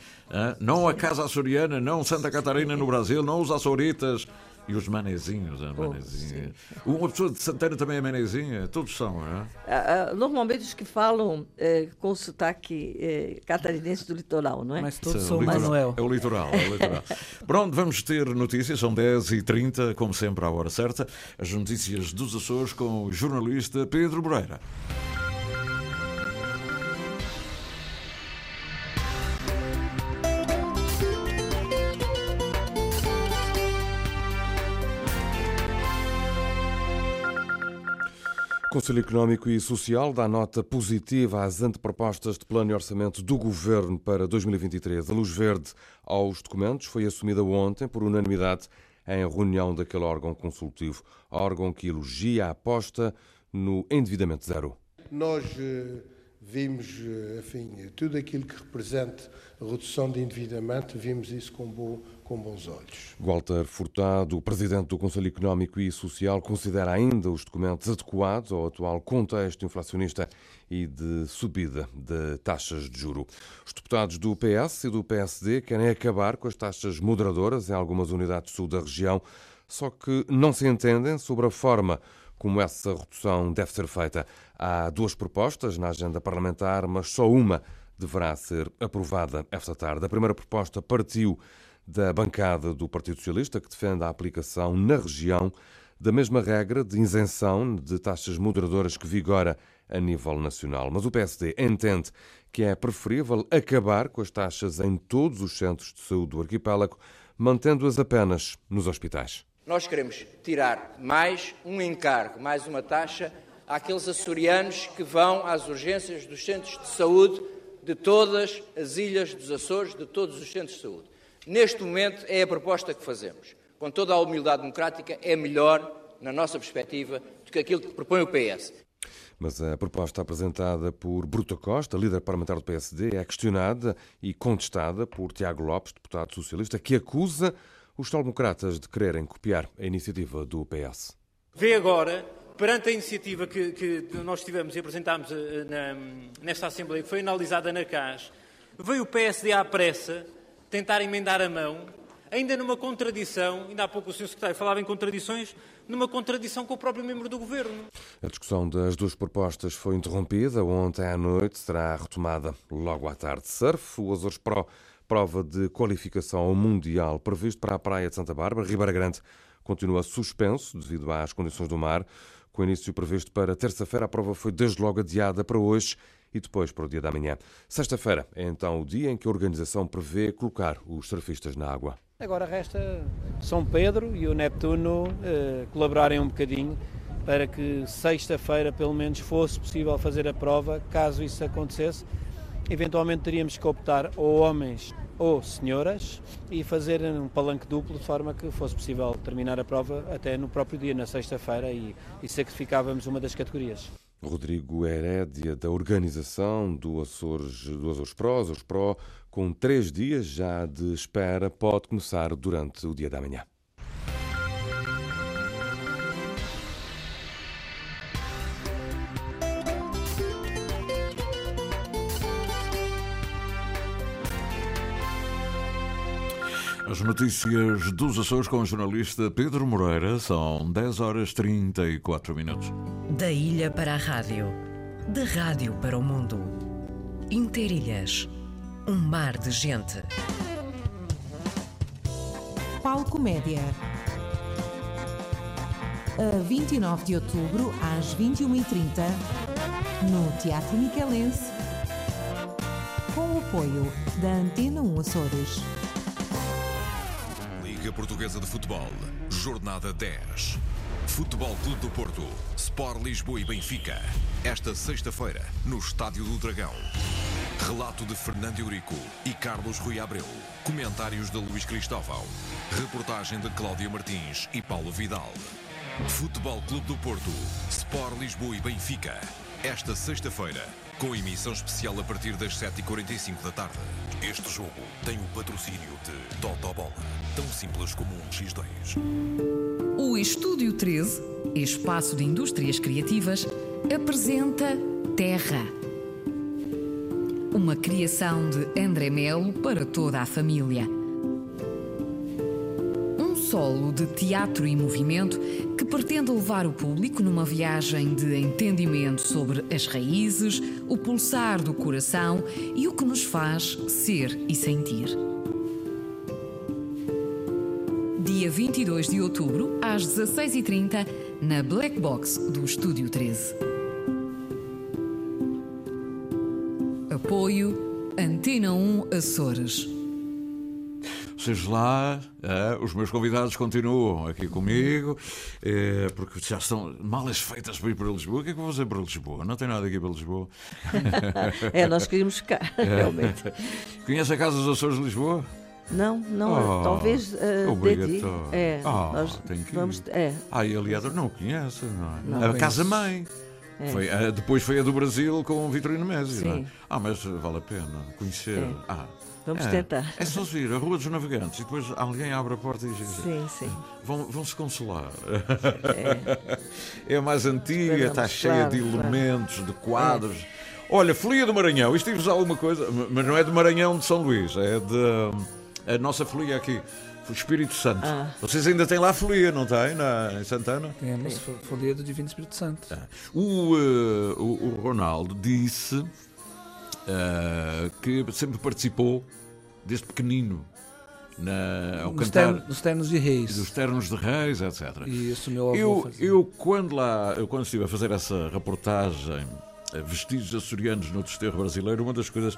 Speaker 4: Não a Casa Açoriana, não Santa Catarina no Brasil, não os Açoritas. E os manezinhos, a oh, manezinha. Uma pessoa de Santana também é manezinha? Todos são, não é?
Speaker 6: Ah, ah, normalmente os que falam é, com sotaque é, catarinense do litoral, não é?
Speaker 7: Mas todos são Manuel.
Speaker 4: É o litoral, é o litoral. [LAUGHS] Pronto, vamos ter notícias, são 10h30, como sempre, à hora certa. As notícias dos Açores com o jornalista Pedro Moreira.
Speaker 8: O Conselho Económico e Social dá nota positiva às antepropostas de plano e orçamento do Governo para 2023. A luz verde aos documentos foi assumida ontem por unanimidade em reunião daquele órgão consultivo, órgão que elogia a aposta no endividamento zero.
Speaker 9: Nós eh, vimos, eh, enfim, tudo aquilo que representa redução de endividamento, vimos isso com, bom, com bons olhos.
Speaker 8: Walter Furtado, presidente do Conselho Económico e Social, considera ainda os documentos adequados ao atual contexto inflacionista e de subida de taxas de juro. Os deputados do PS e do PSD querem acabar com as taxas moderadoras em algumas unidades sul da região, só que não se entendem sobre a forma como essa redução deve ser feita. Há duas propostas na agenda parlamentar, mas só uma deverá ser aprovada esta tarde. A primeira proposta partiu da bancada do Partido Socialista, que defende a aplicação na região da mesma regra de isenção de taxas moderadoras que vigora a nível nacional. Mas o PSD entende que é preferível acabar com as taxas em todos os centros de saúde do arquipélago mantendo-as apenas nos hospitais.
Speaker 10: Nós queremos tirar mais um encargo, mais uma taxa àqueles açorianos que vão às urgências dos centros de saúde de todas as ilhas dos Açores, de todos os centros de saúde. Neste momento é a proposta que fazemos. Com toda a humildade democrática, é melhor, na nossa perspectiva, do que aquilo que propõe o PS.
Speaker 8: Mas a proposta apresentada por Bruto Costa, líder parlamentar do PSD, é questionada e contestada por Tiago Lopes, deputado socialista, que acusa os democratas de quererem copiar a iniciativa do PS.
Speaker 11: Vê agora, perante a iniciativa que, que nós tivemos e apresentámos eh, na, nesta Assembleia, que foi analisada na CAS, veio o PSD à pressa tentar emendar a mão, ainda numa contradição, ainda há pouco o Sr. Secretário falava em contradições, numa contradição com o próprio membro do Governo.
Speaker 8: A discussão das duas propostas foi interrompida ontem à noite, será retomada logo à tarde. Surf, o Azores Pro prova de qualificação Mundial previsto para a Praia de Santa Bárbara. Ribeira Grande continua suspenso devido às condições do mar. Com início previsto para terça-feira, a prova foi desde logo adiada para hoje e depois para o dia da manhã. Sexta-feira é então o dia em que a organização prevê colocar os surfistas na água.
Speaker 12: Agora resta São Pedro e o Neptuno eh, colaborarem um bocadinho para que sexta-feira, pelo menos, fosse possível fazer a prova. Caso isso acontecesse, eventualmente teríamos que optar ou homens ou senhoras e fazer um palanque duplo de forma que fosse possível terminar a prova até no próprio dia, na sexta-feira, e, e sacrificávamos uma das categorias.
Speaker 8: Rodrigo Herédia, da organização do Açores, do Açores Pro, Açores Pro, com três dias já de espera, pode começar durante o dia da manhã.
Speaker 4: As notícias dos Açores com o jornalista Pedro Moreira são 10 horas 34 minutos.
Speaker 1: Da ilha para a rádio, da rádio para o mundo. Interilhas, um mar de gente.
Speaker 13: Palco Média. A 29 de outubro, às 21h30, no Teatro Miquelense, com o apoio da Antena 1 Açores.
Speaker 3: Liga Portuguesa de Futebol, Jornada 10. Futebol Clube do Porto, Sport Lisboa e Benfica. Esta sexta-feira, no Estádio do Dragão. Relato de Fernando Eurico e Carlos Rui Abreu. Comentários de Luís Cristóvão. Reportagem de Cláudia Martins e Paulo Vidal. Futebol Clube do Porto, Sport Lisboa e Benfica. Esta sexta-feira, com emissão especial a partir das 7h45 da tarde. Este jogo tem o patrocínio de Totobola, tão simples como um X2.
Speaker 14: O Estúdio 13, espaço de indústrias criativas, apresenta Terra. Uma criação de André Melo para toda a família. Solo de teatro e movimento que pretende levar o público numa viagem de entendimento sobre as raízes, o pulsar do coração e o que nos faz ser e sentir. Dia 22 de outubro, às 16h30, na Black Box do Estúdio 13. Apoio Antena 1 Açores.
Speaker 4: Seja lá, é, os meus convidados continuam aqui comigo, é, porque já estão malas feitas para ir para Lisboa. O que é que vou fazer para Lisboa? Não tem nada aqui para Lisboa. [LAUGHS]
Speaker 6: é, nós queríamos ficar, é. realmente.
Speaker 4: Conhece a Casa dos Açores de Lisboa?
Speaker 6: Não, não, oh, talvez uh,
Speaker 4: obrigatório.
Speaker 6: É,
Speaker 4: oh,
Speaker 6: nós vamos, é.
Speaker 4: Ah, e aliás, não conhece, não é?
Speaker 6: Não
Speaker 4: a Casa-Mãe.
Speaker 6: É.
Speaker 4: Foi, uh, depois foi a do Brasil com o Vitorino não é? Ah, mas vale a pena conhecer.
Speaker 6: É.
Speaker 4: Ah,
Speaker 6: Vamos
Speaker 4: é,
Speaker 6: tentar.
Speaker 4: É só vir a Rua dos Navegantes e depois alguém abre a porta e diz:
Speaker 6: Sim, sim.
Speaker 4: Vão, vão se consolar. É, a mais antiga,
Speaker 6: Esperamos,
Speaker 4: está cheia
Speaker 6: claro,
Speaker 4: de
Speaker 6: claro.
Speaker 4: elementos, de quadros. Olha, Folia do Maranhão, isto diz alguma coisa, mas não é de Maranhão de São Luís, é de a nossa folia aqui, o Espírito Santo.
Speaker 6: Ah.
Speaker 4: Vocês ainda têm lá a folia, não têm, na, em Santana?
Speaker 7: Temos fo- folia do Divino Espírito Santo.
Speaker 4: O, eh, o, o Ronaldo disse eh, que sempre participou desde pequenino na, ao
Speaker 7: Nos,
Speaker 4: cantar
Speaker 7: ternos, nos ternos de reis.
Speaker 4: dos ternos de reis, etc.
Speaker 7: Isso, meu avô
Speaker 4: Eu,
Speaker 7: fazia.
Speaker 4: eu quando lá, eu quando estive a fazer essa reportagem, eh, vestidos açorianos no desterro brasileiro, uma das coisas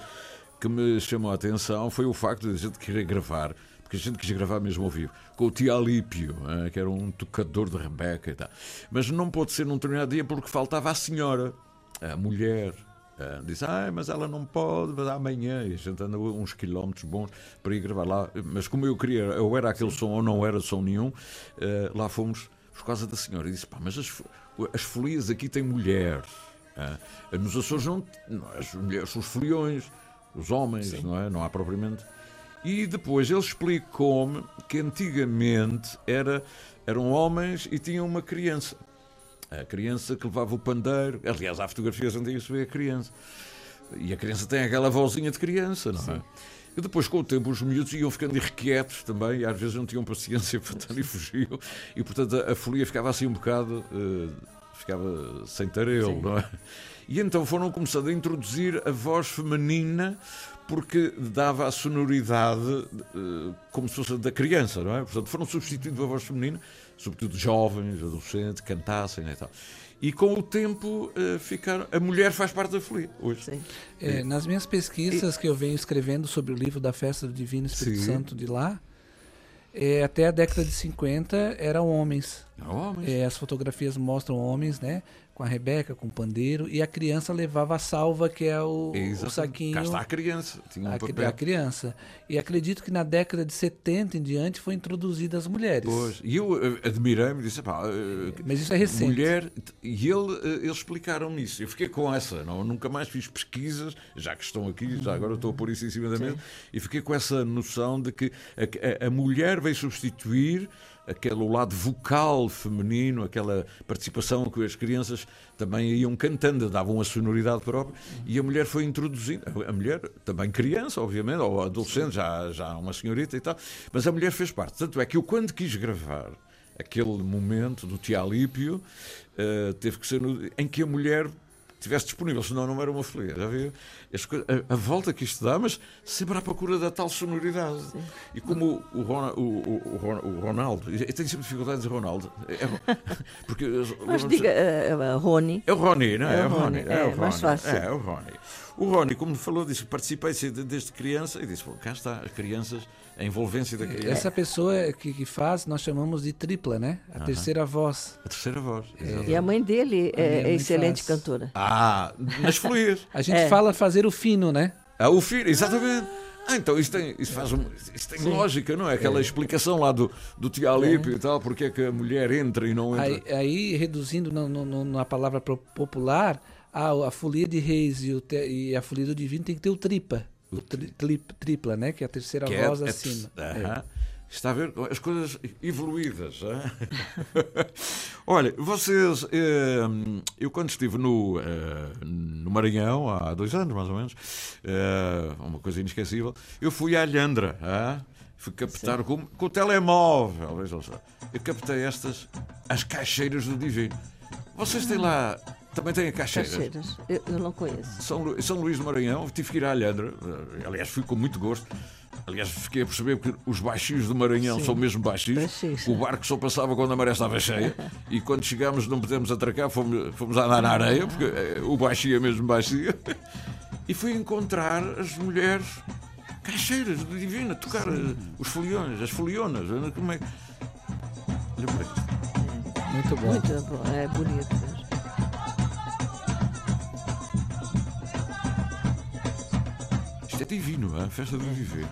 Speaker 4: que me chamou a atenção foi o facto de a gente querer gravar porque a gente quis gravar mesmo ao vivo, com o tio Alípio, eh, que era um tocador de Rebeca e tal. Mas não pôde ser num determinado dia porque faltava a senhora, a mulher. Uh, disse, ah, mas ela não pode, mas amanhã. E a gente anda uns quilómetros bons para ir gravar lá. Mas como eu queria, ou era aquele som ou não era som nenhum, uh, lá fomos por causa da senhora. E disse, pá, mas as, as folias aqui têm mulheres. Uh, nos Açores não, não, as mulheres os foliões, os homens, Sim. não é? Não há propriamente. E depois ele explicou-me que antigamente era, eram homens e tinham uma criança. A criança que levava o pandeiro. Aliás, há fotografias onde se vê a criança. E a criança tem aquela vozinha de criança, não é? E depois, com o tempo, os miúdos iam ficando irrequietos também, e às vezes não tinham paciência [LAUGHS] para estar e fugiam, e portanto a, a folia ficava assim um bocado. Uh, ficava sem tarelo, não é? E então foram começando a introduzir a voz feminina porque dava a sonoridade uh, como se fosse da criança, não é? Portanto, foram substituídos a voz feminina, sobretudo jovens, adolescentes, cantassem e tal. E com o tempo uh, ficaram. A mulher faz parte da folia hoje.
Speaker 7: É, nas minhas pesquisas e... que eu venho escrevendo sobre o livro da Festa do Divino Espírito Sim. Santo de lá, é, até a década de 50 eram homens.
Speaker 4: homens.
Speaker 7: É, as fotografias mostram homens, né? Com a Rebeca, com o pandeiro, e a criança levava a salva, que é o, o saquinho. Cá
Speaker 4: está a criança, tinha um a, papel.
Speaker 7: A criança. E acredito que na década de 70 em diante foi introduzida as mulheres.
Speaker 4: Pois, e eu eh, admirei-me e disse, pá,
Speaker 7: eh, mas isso é recente.
Speaker 4: Mulher, e ele, eh, eles explicaram-me isso. Eu fiquei com essa, não, nunca mais fiz pesquisas, já que estão aqui, já agora estou a pôr isso em cima da mesa, e fiquei com essa noção de que a, a, a mulher veio substituir aquele lado vocal feminino, aquela participação que as crianças também iam cantando, davam a sonoridade própria, e a mulher foi introduzindo, a mulher, também criança, obviamente, ou adolescente, já, já uma senhorita e tal, mas a mulher fez parte. Tanto é que eu, quando quis gravar aquele momento do Tialípio, uh, teve que ser no, em que a mulher estivesse disponível, senão não era uma folia. Já viu? A, a, volta que isto dá, mas sempre à procura da tal sonoridade. Sim. E como o, o, o, o, Ronaldo, eu tenho sempre dificuldade de dizer Ronaldo, é,
Speaker 6: porque, mas diga uh, Rony.
Speaker 4: É o Rony, não é? É o Rony.
Speaker 6: É, é, o mais fácil.
Speaker 4: É, é o Rony. O Rony, como falou, disse que participei desde criança e disse: cá está, as crianças a envolvência da criança.
Speaker 7: Essa pessoa que, que faz, nós chamamos de tripla, né? A terceira voz.
Speaker 4: A terceira voz.
Speaker 6: É. E a mãe dele é, é excelente faz. cantora.
Speaker 4: Ah, nas fluías. [LAUGHS]
Speaker 7: a gente é. fala fazer o fino, né?
Speaker 4: Ah, o fino, exatamente. Ah, então isso tem, isso faz um, isso tem lógica, não é? Aquela é. explicação lá do, do Tialip é. e tal, porque é que a mulher entra e não entra.
Speaker 7: Aí, aí reduzindo na palavra popular, a, a folia de reis e, o te, e a folia do divino tem que ter o tripa. O tri, tri, tripla, né? Que é a terceira que voz é, acima. É,
Speaker 4: é. Está a ver as coisas evoluídas. [LAUGHS] Olha, vocês. Eh, eu, quando estive no, eh, no Maranhão, há dois anos mais ou menos, eh, uma coisa inesquecível, eu fui à Alhandra. Fui captar com, com, o telemóvel. Vejam só. Eu captei estas, as caixeiras do Divino. Vocês têm lá também tem a Caixeiras.
Speaker 6: Caixeiras, eu, eu não conheço.
Speaker 4: São, Lu, São Luís do Maranhão, tive que ir à Alhandra. Aliás, fui com muito gosto. Aliás, fiquei a perceber que os baixinhos do Maranhão Sim. são mesmo baixinhos. O barco só passava quando a maré estava cheia. e quando chegámos, não podemos atracar, fomos, fomos andar na areia, porque eh, o baixinho é mesmo baixinho. E fui encontrar as mulheres caixeiras do Divino, a tocar Sim. Eh, os foliões, as folionas. Como é? Olha para isto.
Speaker 6: Muito bom. Muito bom, é bonito.
Speaker 4: É divino, a festa do viver.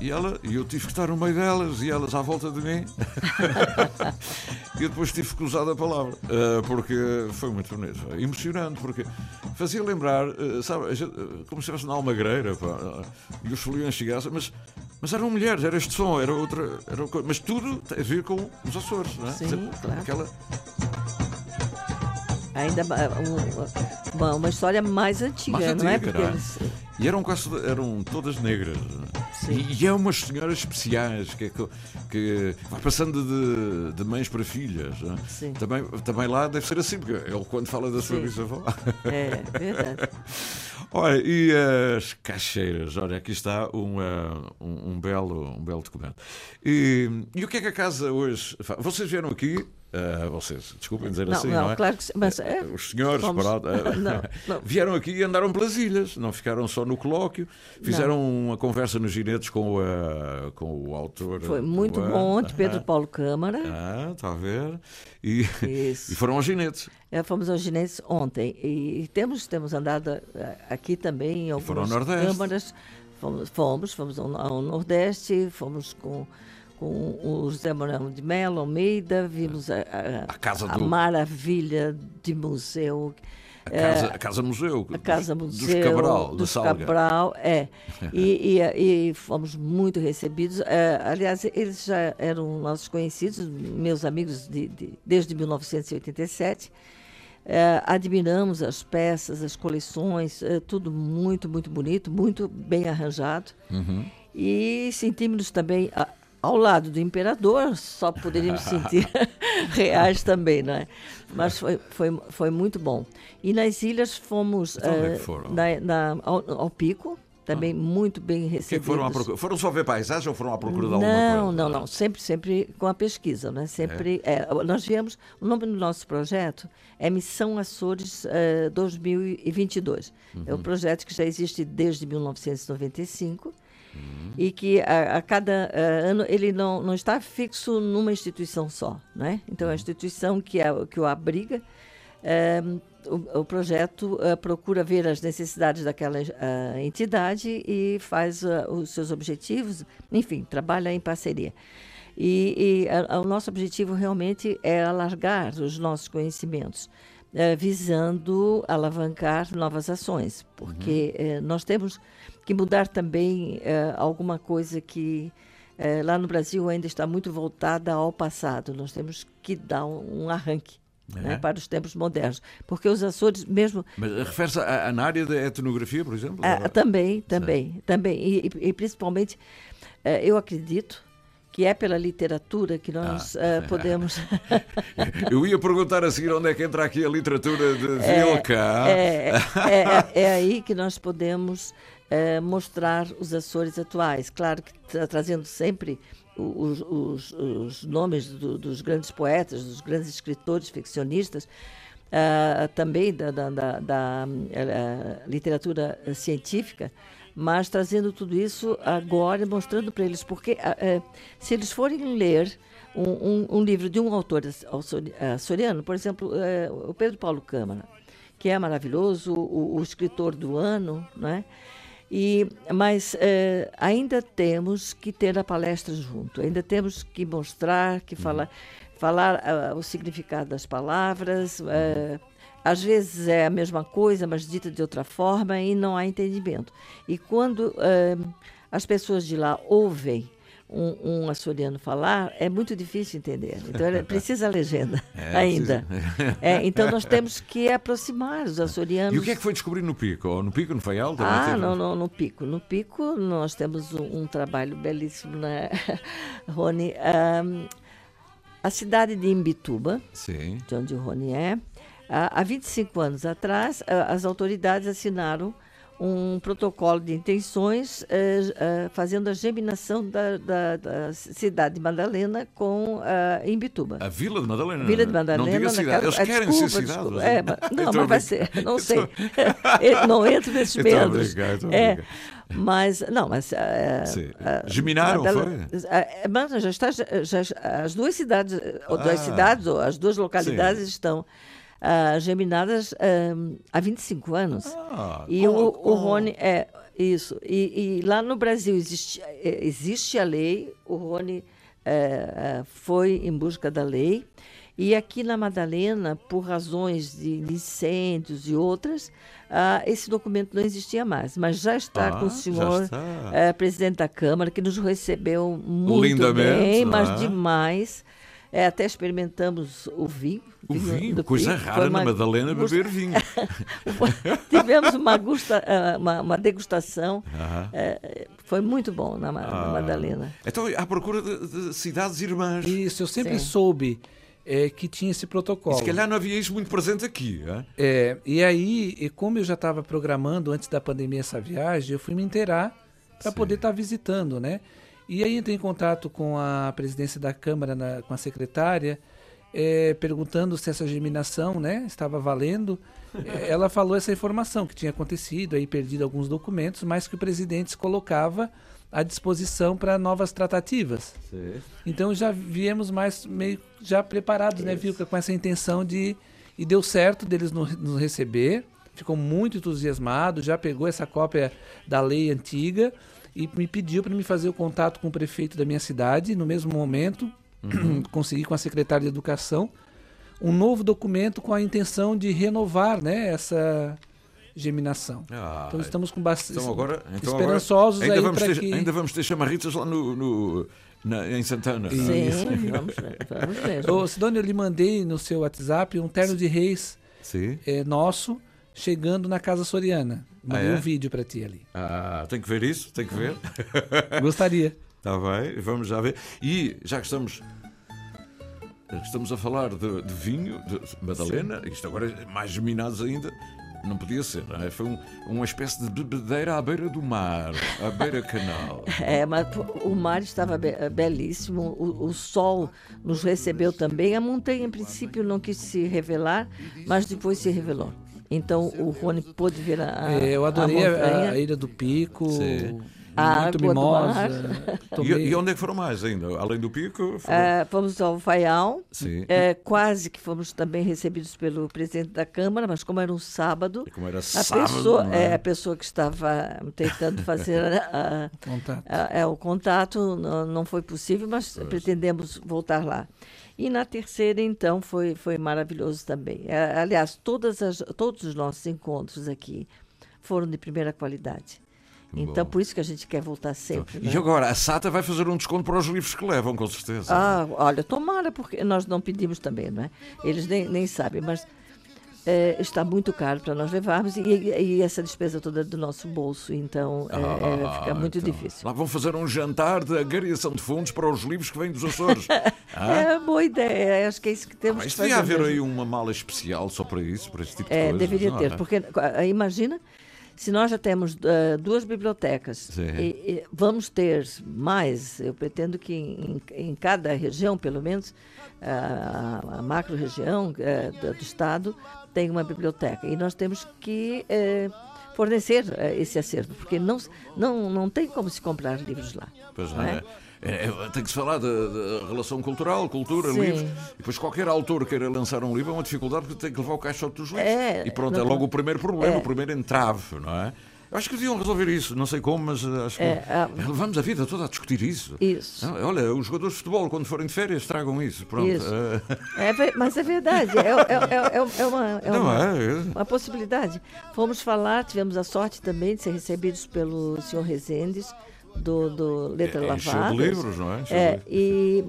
Speaker 4: E, ela, e eu tive que estar no meio delas e elas à volta de mim. [LAUGHS] e eu depois tive que usar a palavra, uh, porque foi muito bonito, emocionante, porque fazia lembrar, uh, sabe, uh, como se estivesse na Almagreira, pá, e os foliões chegassem, mas mas eram mulheres, era este som, era outra. Era, mas tudo tem a ver com os Açores, não é?
Speaker 6: Sim, claro.
Speaker 4: Aquela...
Speaker 6: Ainda uma, uma história mais antiga, mais não é? Porque não é? Eles...
Speaker 4: E eram, quase, eram todas negras. E, e é umas senhoras especiais que, que vai passando de, de mães para filhas. É? Também, também lá deve ser assim, porque ele quando fala da sua bisavó.
Speaker 6: É, verdade. [LAUGHS]
Speaker 4: Olha, e as caixeiras? Olha, aqui está um, uh, um, um, belo, um belo documento. E, e o que é que a casa hoje. Vocês vieram aqui Uh, vocês, desculpem dizer
Speaker 6: não,
Speaker 4: assim,
Speaker 6: não,
Speaker 4: não é?
Speaker 6: Claro que mas, é,
Speaker 4: Os senhores
Speaker 6: fomos,
Speaker 4: uh, [LAUGHS] [LAUGHS]
Speaker 6: não,
Speaker 4: vieram aqui e andaram pelas ilhas, não ficaram só no colóquio, fizeram uma conversa nos ginetes com, o, com o autor.
Speaker 6: Foi muito bom ontem, Pedro [LAUGHS] Paulo Câmara.
Speaker 4: Ah, está a ver? E, e foram aos ginetes.
Speaker 6: É, fomos aos ginetes ontem e, e temos, temos andado aqui também em algumas câmaras. Fomos, fomos, fomos ao, ao Nordeste, fomos com com o José Morão de Mello, Almeida, vimos a, a,
Speaker 4: a, casa
Speaker 6: a
Speaker 4: do...
Speaker 6: maravilha de museu.
Speaker 4: A casa, a casa Museu.
Speaker 6: A Casa Museu.
Speaker 4: Dos Cabral,
Speaker 6: dos Cabral, é. [LAUGHS] e, e, e, fomos muito recebidos. É, aliás, eles já eram nossos conhecidos, meus amigos de, de, desde 1987. É, admiramos as peças, as coleções, é, tudo muito, muito bonito, muito bem arranjado.
Speaker 4: Uhum.
Speaker 6: E sentimos também ao lado do imperador, só poderíamos sentir [LAUGHS] reais também, não é? Mas foi, foi, foi muito bom. E nas ilhas fomos
Speaker 4: então,
Speaker 6: uh, na, na, ao, ao, Pico, também ah. muito bem recebidos.
Speaker 4: Que foram, procura, foram só ver paisagem ou foram à procura de alguma
Speaker 6: não,
Speaker 4: coisa?
Speaker 6: Não, não, sempre, sempre com a pesquisa, né? Sempre, é. É, nós viemos, o nome do nosso projeto é Missão Açores uh, 2022. Uhum. É um projeto que já existe desde 1995 Uhum. E que a, a cada uh, ano ele não, não está fixo numa instituição só. Né? Então, a instituição que, é, que o abriga, uh, o, o, projeto uh, procura ver as necessidades daquela entidade e faz os seus objetivos, enfim, trabalha em parceria. E, e a, a, o nosso objetivo realmente é alargar os nossos conhecimentos. Visando alavancar novas ações, porque uhum. nós temos que mudar também uh, alguma coisa que lá no Brasil ainda está muito voltada ao passado. Nós temos que dar um, um arranque. É. Né, para os tempos modernos. Porque os Açores, mesmo.
Speaker 4: Mas refere-se na área da etnografia, por exemplo?
Speaker 6: Ah, também, também. Sim. também. E, e, principalmente, uh, eu acredito que é pela literatura que nós ah. uh, [LAUGHS] podemos. [LAUGHS]
Speaker 4: Eu ia perguntar a seguir onde é que entra aqui a literatura de Vilca.
Speaker 6: É, é, é, é, aí que nós podemos uh, mostrar os Açores atuais. Claro que tra trazendo sempre os, os, os nomes do, dos grandes poetas, dos grandes escritores, ficcionistas, uh, também da, da, da, da uh, literatura científica, mas trazendo tudo isso agora, mostrando para eles, porque uh, se eles forem ler um, um, um, livro de um autor açoriano, por exemplo, o Pedro Paulo Câmara, que é maravilhoso, o, o escritor do ano, não é? E, mas uh, ainda temos que ter a palestra junto, ainda temos que mostrar, que falar, falar uh, o significado das palavras. Uh, às vezes é a mesma coisa, mas dita de outra forma e não há entendimento. E quando as pessoas de lá ouvem um, um açoriano falar, é muito difícil entender. Então, [LAUGHS] precisa a legenda é, [LAUGHS] ainda. É, então, nós temos que aproximar os açorianos.
Speaker 4: E o que é que foi descobrir no Pico? No Pico, no Faial?
Speaker 6: Ah, não, não, no Pico. No Pico, nós temos um, um trabalho belíssimo, né, [LAUGHS] Rony? Um, a cidade de Imbituba,
Speaker 4: Sim.
Speaker 6: de onde o Rony é, há 25 anos atrás, as autoridades assinaram um protocolo de intenções eh, eh, fazendo a geminação da, da, da, cidade de Madalena com a uh, Imbituba.
Speaker 4: A Vila de Madalena?
Speaker 6: Vila de Madalena.
Speaker 4: Não diga cidade. Eles querem desculpa, [LAUGHS] ser cidade. Desculpa. [LAUGHS]
Speaker 6: É, [LAUGHS] mas, não, mas vai ser. Não sei. não entro nesses medos. É, mas, não, mas... Uh,
Speaker 4: Geminaram, Madalena, foi?
Speaker 6: Mas já está, já, as duas cidades, ou duas ah. cidades, ou as duas localidades sim. estão uh, geminadas uh, há 25 anos.
Speaker 4: Ah,
Speaker 6: e o, o Rony é isso. E, e, lá no Brasil existe, é, existe a lei, o Rony uh, foi em busca da lei. E aqui na Madalena, por razões de incêndios e outras, uh, esse documento não existia mais. Mas já está ah, com o senhor presidente da Câmara, que nos recebeu muito
Speaker 4: Lindamente,
Speaker 6: bem, mas demais. É, até experimentamos o vinho.
Speaker 4: O vinho, coisa rara uma... na Madalena beber vinho. [LAUGHS]
Speaker 6: Tivemos uma, gusta, ah, uma, uma degustação, é, foi muito bom na, na ah. Madalena.
Speaker 4: Então, à procura de, de cidades irmãs.
Speaker 7: Isso, eu sempre Sim. soube é, que tinha esse protocolo. E
Speaker 4: se calhar não havia isso muito presente aqui. É,
Speaker 7: é e aí, e como eu já estava programando antes da pandemia essa viagem, eu fui me inteirar para poder estar tá visitando, né? E aí entrei em contato com a presidência da Câmara, na, com a secretária, é, perguntando se essa germinação né, estava valendo. É, ela falou essa informação que tinha acontecido, aí perdido alguns documentos, mas que o presidente se colocava à disposição para novas tratativas. Sim. Então já viemos mais meio já preparados, né, Isso. né, Vilca, com essa intenção de e deu certo deles nos receber. Ficou muito entusiasmado, já pegou essa cópia da lei antiga e me pediu para me fazer o contato com o prefeito da minha cidade no mesmo momento. Uhum. [CLEARS THROAT] consegui com a secretária de educação um novo documento com a intenção de renovar, né, essa germinação. Ah, então estamos com bastante então agora, então esperançosos
Speaker 4: agora ainda
Speaker 7: aí ter, que...
Speaker 4: ainda vamos ter chamarritas lá no, no na, em Santana.
Speaker 6: Sim, vamos ver. Vamos ver. [LAUGHS]
Speaker 7: Ô, Sidônia, eu lhe mandei no seu WhatsApp um terno de reis é, nosso chegando na Casa Soriana. Mandei ah, é? um vídeo para ti ali.
Speaker 4: Ah, tem que ver isso, tem que ver. [LAUGHS]
Speaker 7: Gostaria.
Speaker 4: Está bem, vamos já ver. E já que estamos estamos a falar de, de vinho, de Madalena, Sim. isto agora é mais geminados ainda, não podia ser, não é? Foi um, uma espécie de bebedeira à beira do mar, à beira canal. [LAUGHS]
Speaker 6: É, mas o mar estava be belíssimo, o, o, sol nos recebeu também. A montanha, em princípio, não quis se revelar, mas depois se revelou. Então o Rony pôde ver a.
Speaker 7: É, eu adorei a, a, Ilha do Pico. Sim a muito mimosa. [LAUGHS]
Speaker 4: E, e, onde é que foram mais ainda? Além do Pico?
Speaker 6: Foram... Uh, fomos ao Faial. Sim. Uh, quase que fomos também recebidos pelo presidente da Câmara, mas como era um sábado.
Speaker 4: E como era
Speaker 6: a
Speaker 4: sábado.
Speaker 6: Pessoa, é? É, a pessoa que estava tentando fazer a, [LAUGHS] contato. A, o contato não, não foi possível, mas pois. pretendemos voltar lá. E na terceira, então, foi, foi maravilhoso também. Aliás, todas as, todos os nossos encontros aqui foram de primeira qualidade. Então, Bom. por isso que a gente quer voltar sempre.
Speaker 4: Então,
Speaker 6: né?
Speaker 4: E agora, a SATA vai fazer um desconto para os livros que levam, com certeza.
Speaker 6: Ah, olha, tomara, porque nós não pedimos também, não é? Eles nem, nem sabem, mas é, está muito caro para nós levarmos e, e, essa despesa toda é do nosso bolso, então é, ah, fica muito então, difícil.
Speaker 4: Lá vão fazer um jantar de agariação de fundos para os livros que vêm dos Açores. [LAUGHS]
Speaker 6: ah? É boa ideia, acho que é isso que temos ah, que fazer.
Speaker 4: Devia haver mesmo. aí uma mala especial só para isso, para esse tipo de
Speaker 6: é,
Speaker 4: coisa.
Speaker 6: Deveria ter, porque imagina se nós já temos uh, duas bibliotecas e, e, vamos ter mais, eu pretendo que em, em cada região, pelo menos, a, a macro-região uh, do, Estado, tenha uma biblioteca. E nós temos que uh, fornecer esse acervo, porque não, não, não tem como se comprar livros lá.
Speaker 4: Pois não é? é? É, é, tem que se falar da relação cultural, cultura, Sim. livros. E depois qualquer autor queira lançar um livro é uma dificuldade porque tem que levar o caixote dos livros. É, e pronto, não, é logo o primeiro problema, é. o primeiro entrave, não é? Eu acho que deviam resolver isso, não sei como, mas acho que é, [LAUGHS] ah, levamos a vida toda a discutir isso.
Speaker 6: Isso.
Speaker 4: Olha, os jogadores de futebol, quando forem de férias, tragam isso. Pronto. Isso.
Speaker 6: É, mas é verdade, é, é, é uma, é, uma, uma, possibilidade. Fomos falar, tivemos a sorte também de ser recebidos pelo senhor Rezendes do, do Letra é, Lavada.
Speaker 4: livros, não é?
Speaker 6: é e,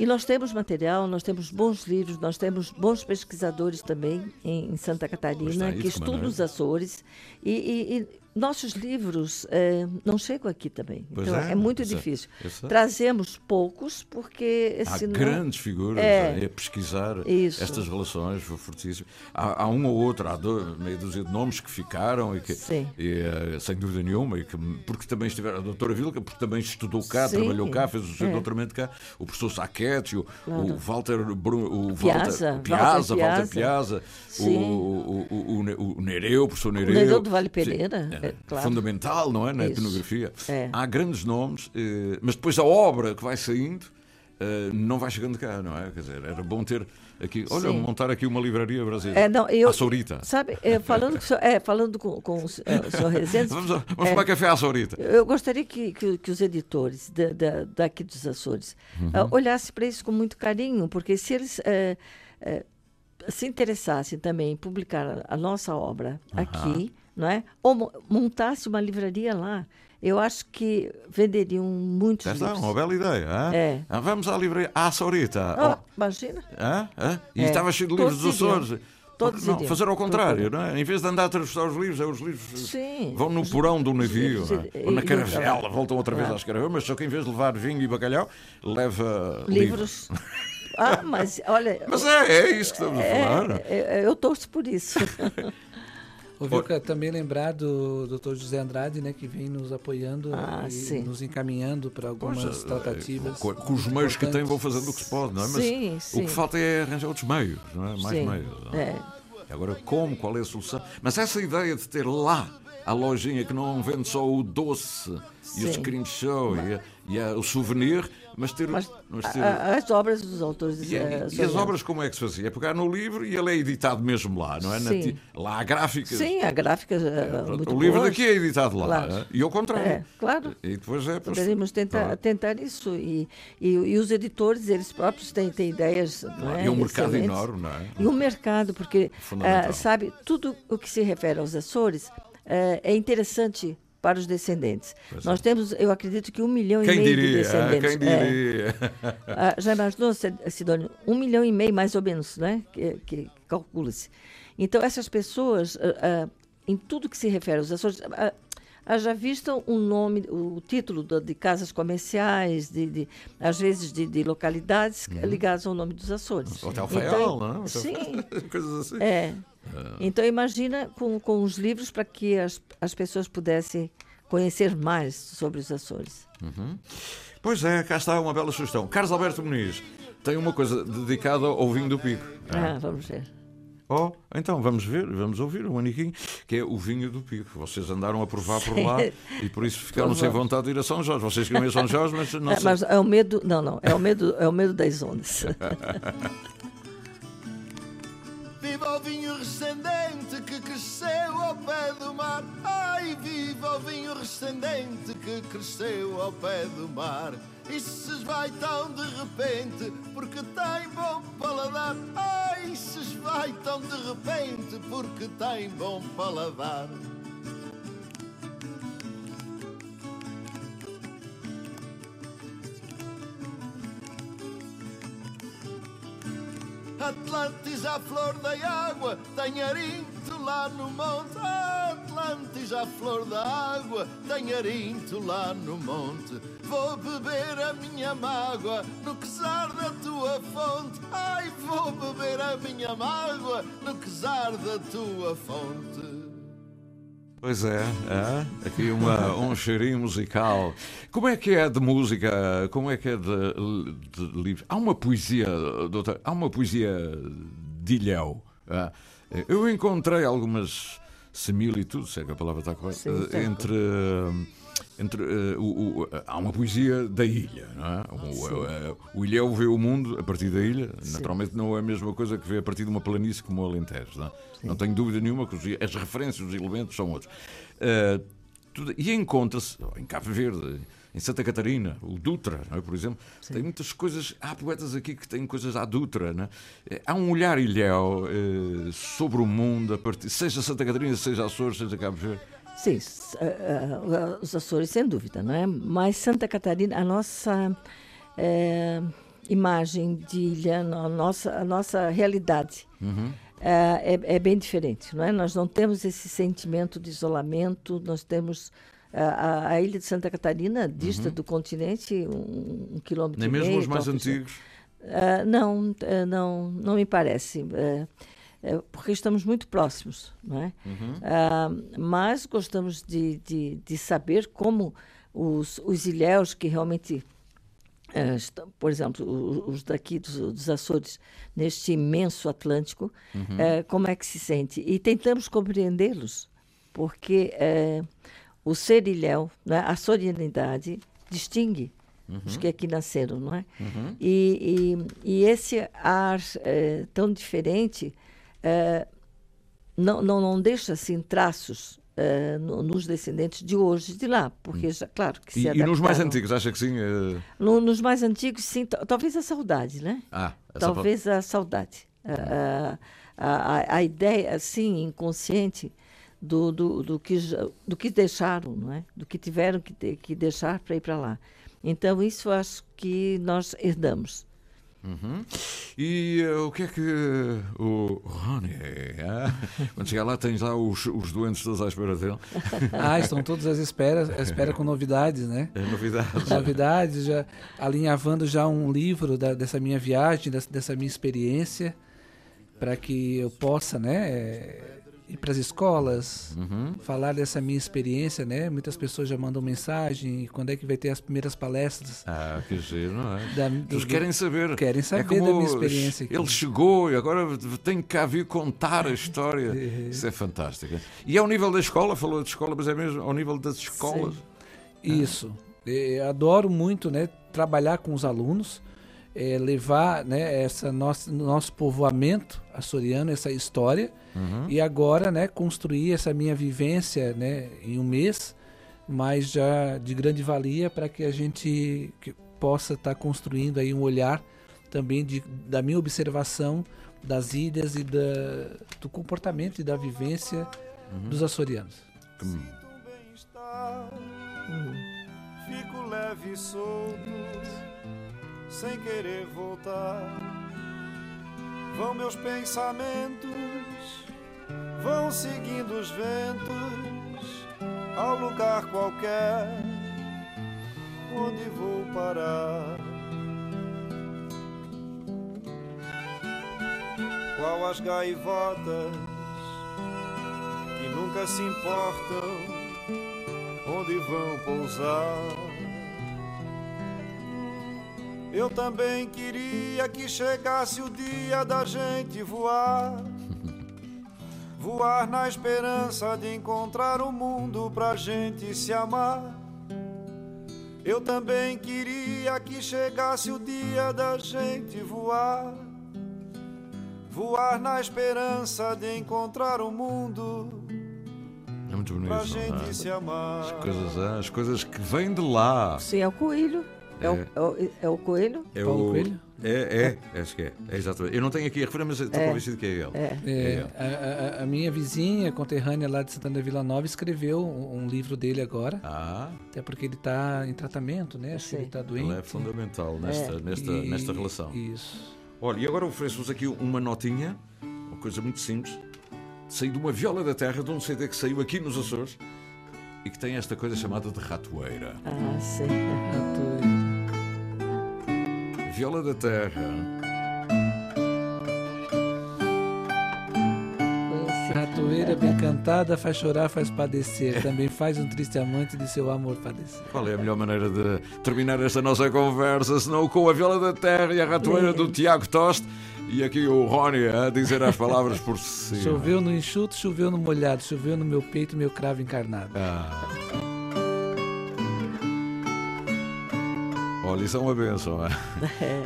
Speaker 6: e nós temos material, nós temos bons livros, nós temos bons pesquisadores também em, Santa Catarina, que estudam os Açores. E, e, e nossos livros é, não chegam aqui também. Pois então é, é muito é- difícil. É, Trazemos poucos porque
Speaker 4: há senão... grandes figuras é, a pesquisar isso. estas relações fortíssimas. Há, há, um ou outro, há dois, meia dúzia de nomes que ficaram e que e, eh, sem dúvida nenhuma e que porque também estiveram a doutora Vilca porque também estudou cá, Sim. trabalhou cá, fez o seu é. doutoramento cá, o professor Saquete, o, claro. o Walter o
Speaker 6: Piazza,
Speaker 4: Walter Piazza, Walter Piazza, o, o, o, o, Nereu, o professor Nereu, o
Speaker 6: Nereu do Vale Pereira.
Speaker 4: Sim, é, claro. fundamental, não é? Na Isso. etnografia. É. Há grandes nomes, eh, mas depois a obra que vai saindo eh, não vai chegando cá, não é? Quer dizer, era bom ter aqui, olha, Sim. montar aqui uma livraria brasileira.
Speaker 6: É, não, eu,
Speaker 4: a Saurita.
Speaker 6: Sabe, é, falando, é, falando com, com o senhor Rezende.
Speaker 4: vamos vamos é, tomar café à Saurita.
Speaker 6: Eu gostaria que, que, que os editores da, da, daqui dos Açores uhum. uh, olhassem para isso com muito carinho, porque se eles. Se interessassem também em publicar a nossa obra uhum. aqui, não é? Ou montasse uma livraria lá. Eu acho que venderiam muitos
Speaker 4: Esta
Speaker 6: livros.
Speaker 4: É uma bela ideia. Hein?
Speaker 6: É.
Speaker 4: Ah, vamos à livraria à Saurita.
Speaker 6: Oh, oh. Imagina.
Speaker 4: E é. estava cheio de livros dos Açores. Todos não, fazer ao contrário, não é? Em vez de andar a atravessar os livros, é os livros
Speaker 6: Sim.
Speaker 4: vão no porão do navio, é? ou na caravela, voltam outra vez ah. às caravelas, mas só que em vez de levar vinho e bacalhau, leva livros. livros.
Speaker 6: Ah, mas olha. [LAUGHS]
Speaker 4: Mas é, é isso que estamos
Speaker 6: é,
Speaker 4: a falar.
Speaker 6: É, eu torço por isso. [LAUGHS]
Speaker 7: Vilca, também lembrar do Dr. José Andrade, né, que vem nos apoiando
Speaker 6: Ah,
Speaker 7: e
Speaker 6: sim.
Speaker 7: nos encaminhando para algumas
Speaker 4: Pois, é,
Speaker 7: tratativas.
Speaker 4: Com, com os meios que tem, vão fazendo o que se pode, não é? Mas
Speaker 6: Sim,
Speaker 4: o
Speaker 6: sim.
Speaker 4: que falta é arranjar outros meios, não é? Mais
Speaker 6: Sim,
Speaker 4: meios. não é?
Speaker 6: é.
Speaker 4: Agora, como? Qual é a solução? Mas essa ideia de ter lá a lojinha que não vende só o doce e o
Speaker 6: Sim.
Speaker 4: screenshot e, e a- o souvenir, mas ter. Mas, ter
Speaker 6: A- As obras dos autores.
Speaker 4: e,
Speaker 6: eh,
Speaker 4: e as obras como é que se fazia? É pegar no livro e ele é editado mesmo lá, não é? Na
Speaker 6: Sim.
Speaker 4: ti- lá há gráficas.
Speaker 6: Sim, há gráficas eh, muito
Speaker 4: o livro
Speaker 6: boas.
Speaker 4: daqui é editado lá.
Speaker 6: Claro.
Speaker 4: é? E ao contrário.
Speaker 6: É, claro.
Speaker 4: E depois é. pois-
Speaker 6: Poderíamos tentar,
Speaker 4: Tá.
Speaker 6: tentar isso. E, e, e os editores, eles próprios têm, têm ideias. Não é?
Speaker 4: E um mercado enorme, não é?
Speaker 6: E um mercado, porque, ah, sabe, tudo o que se refere aos Açores ah, é interessante para os descendentes.
Speaker 4: Pois
Speaker 6: Nós temos, eu acredito que um milhão
Speaker 4: Quem
Speaker 6: e meio de
Speaker 4: diria? ah,
Speaker 6: descendentes.
Speaker 4: Quem
Speaker 6: É.
Speaker 4: diria?
Speaker 6: Ah, já imaginou, Sidônio? Um milhão e meio, mais ou menos, né? que, que calcula-se. Então, essas pessoas, ah, ah, em tudo que se refere aos Açores, ah, já vistam o nome, o título da- de casas comerciais, de, de- às vezes de, de localidades ligadas ao nome dos Açores.
Speaker 4: Hotel
Speaker 6: Então,
Speaker 4: Faial, é? Hotel-
Speaker 6: Sim. [LAUGHS]
Speaker 4: Coisas assim.
Speaker 6: É.
Speaker 4: Ah.
Speaker 6: Então imagina com, com os livros para que as, as pessoas pudessem conhecer mais sobre os Açores.
Speaker 4: Uhum. Pois é, cá está uma bela sugestão. Carlos Alberto Muniz tem uma coisa dedicada ao vinho do Pico.
Speaker 6: Ah, vamos ver.
Speaker 4: Oh, então vamos ver, vamos ouvir o Maniquim, que é o vinho do Pico. Vocês andaram a provar por lá e por isso ficaram sem vontade de ir a São Jorge. Vocês queriam ir a São Jorge, mas [LAUGHS] não
Speaker 6: É,
Speaker 4: sei.
Speaker 6: mas é o medo, não, não, é o medo, é o medo das ondas. [LAUGHS]
Speaker 15: Vinho rescendente que cresceu ao pé do mar. Ai, viva o vinho rescendente que cresceu ao pé do mar. E se esvai tão de repente porque tem bom paladar. Ai, se esvai tão de repente porque tem bom paladar. Atlantis à flor da água, tem arinto lá no monte. Atlantis à flor da água, tem arinto lá no monte. Vou beber a minha mágoa no quesar da tua fonte. Ai, vou beber a minha mágoa no quesar da tua fonte.
Speaker 4: Pois é, é, aqui uma, um cheirinho musical. Como é que é de música? Como é que é de, de livros? Há uma poesia, doutor, há uma poesia de Ilhéu. é? Eu encontrei algumas similitudes, sei que a palavra está correta, entre. Entre, eh, o, o- há uma poesia da ilha, não é? O, eh, o Ilhéu vê o mundo a partir da ilha. Naturalmente não é a mesma coisa que vê a partir de uma planície como o Alentejo. Não, é? não tenho dúvida nenhuma que os- as referências, os elementos são outros. Eh, tudo- e encontra-se em Cabo Verde, em Santa Catarina, o Dutra, é? por exemplo, tem muitas coisas. Há poetas aqui que têm coisas à Dutra. É? Há um olhar ilhéu eh, sobre o mundo, a partir, seja Santa Catarina, seja Açores, seja Cabo Verde.
Speaker 6: Sim, ah, ah, os Açores, sem dúvida, não é? Mas Santa Catarina, a nossa eh, imagem de ilha, a nossa, a nossa realidade
Speaker 4: Uhum.
Speaker 6: é, é bem diferente, não é? Nós não temos esse sentimento de isolamento, nós temos a, a ilha de Santa Catarina dista
Speaker 4: Uhum.
Speaker 6: do continente um, um quilômetro
Speaker 4: Nem
Speaker 6: e
Speaker 4: mesmo
Speaker 6: meio,
Speaker 4: os mais
Speaker 6: talvez.
Speaker 4: antigos.
Speaker 6: Ah, não, ah, não, não me parece, é porque estamos muito próximos, não é?
Speaker 4: Uhum.
Speaker 6: Ah, mas gostamos de, de, de saber como os, os ilhéus que realmente, ah, estão, por exemplo, os daqui dos, dos Açores, neste imenso Atlântico,
Speaker 16: Uhum.
Speaker 6: ah, como é que se sente. E tentamos compreendê-los, porque o ser ilhéu, né, a sorianidade, distingue os
Speaker 16: Uhum.
Speaker 6: que aqui nasceram, não é?
Speaker 16: Uhum.
Speaker 6: E, e, e esse ar tão diferente eh, não, não, não deixa assim traços eh, no- nos descendentes de hoje de lá, porque já, claro que se
Speaker 4: E, e nos mais antigos, acha que sim? eh,
Speaker 6: No- nos mais antigos, sim, ta- talvez a saudade, né?
Speaker 4: Ah,
Speaker 6: talvez a saudade. A, a, a, a ideia, assim, inconsciente do, do, do, que, do que deixaram, não é? Do que tiveram que, que deixar para ir para lá. Então, isso acho que nós herdamos.
Speaker 4: Uhum. E eh, o que é que o Rony, ah, [LAUGHS] quando chegar lá, tens lá os, os doentes todos à espera dele? [LAUGHS]
Speaker 7: Ah, estão todos à espera, à espera com novidades, né?
Speaker 4: É, novidades.
Speaker 7: Novidades, já alinhavando já um livro da- dessa minha viagem, dessa, dessa minha experiência, para que eu possa, né, eh, ir para as escolas,
Speaker 4: Uhum.
Speaker 7: falar dessa minha experiência, né? Muitas pessoas já mandam mensagem, quando é que vai ter as primeiras palestras.
Speaker 4: Ah, que giro, não é?
Speaker 7: Da-
Speaker 4: Eles
Speaker 7: do-
Speaker 4: querem saber.
Speaker 7: Querem saber
Speaker 4: é
Speaker 7: da minha experiência aqui.
Speaker 4: Ele chegou e agora tem que cá vir contar a história. [LAUGHS] Isso é fantástico. E ao nível da escola, falou de escola, mas é mesmo ao nível das escolas.
Speaker 7: Isso. Eh, adoro muito, né, trabalhar com os alunos, eh, levar, né, essa nossa nosso povoamento açoriano, essa história,
Speaker 4: Uhum.
Speaker 7: e agora, né, construir essa minha vivência, né, em um mês, mas já de grande valia para que a gente que possa estar construindo aí um olhar também de, da minha observação das ilhas e da, do comportamento e da vivência dos açorianos.
Speaker 16: Fico leve e solto, sem querer voltar. Vão meus pensamentos, vão seguindo os ventos, ao lugar qualquer, onde vou parar. Qual as gaivotas que nunca se importam onde vão pousar. Eu também queria que chegasse o dia da gente voar. [LAUGHS] Voar na esperança de encontrar um mundo pra gente se amar. Eu também queria que chegasse o dia da gente voar. Voar na esperança de encontrar um mundo
Speaker 4: É muito bonito.
Speaker 16: pra
Speaker 4: não é?
Speaker 16: gente se amar.
Speaker 4: As coisas, ah, as coisas que vêm de lá.
Speaker 6: Sim, é o coelho. É, o,
Speaker 4: É.
Speaker 6: é o- é o coelho?
Speaker 4: É
Speaker 7: Paulo
Speaker 4: o
Speaker 7: Coelho?
Speaker 4: É, é, acho que é. é exatamente. Eu não tenho aqui a referência, mas estou
Speaker 6: É.
Speaker 4: convencido que é ele.
Speaker 6: É.
Speaker 4: É
Speaker 7: É, a, a- a minha vizinha, conterrânea lá de Santana da Vila Nova, escreveu um, um livro dele agora.
Speaker 4: Ah,
Speaker 7: Até porque ele está em tratamento, né? Acho que ele
Speaker 6: Sim.
Speaker 7: está doente.
Speaker 4: ele é fundamental nesta, nesta,
Speaker 7: E-
Speaker 4: nesta relação.
Speaker 7: Isso.
Speaker 4: Olha, e agora ofereço-vos aqui uma notinha, uma coisa muito simples. Saiu de uma viola da terra, de um CD que saiu aqui nos Açores e que tem esta coisa chamada de ratoeira.
Speaker 6: Ah, sim.
Speaker 4: Viola da terra.
Speaker 7: Ratoeira bem cantada faz chorar, faz padecer. [LAUGHS] Também faz um triste amante de seu amor padecer.
Speaker 4: Qual é a melhor maneira de terminar esta nossa conversa, senão com a viola da terra e a ratoeira do Tiago Toste e aqui o Rony a dizer as palavras por [LAUGHS] si.
Speaker 7: Choveu no enxuto, choveu no molhado, choveu no meu peito, meu cravo encarnado.
Speaker 4: Ah. Olha, isso é uma benção. [LAUGHS] é?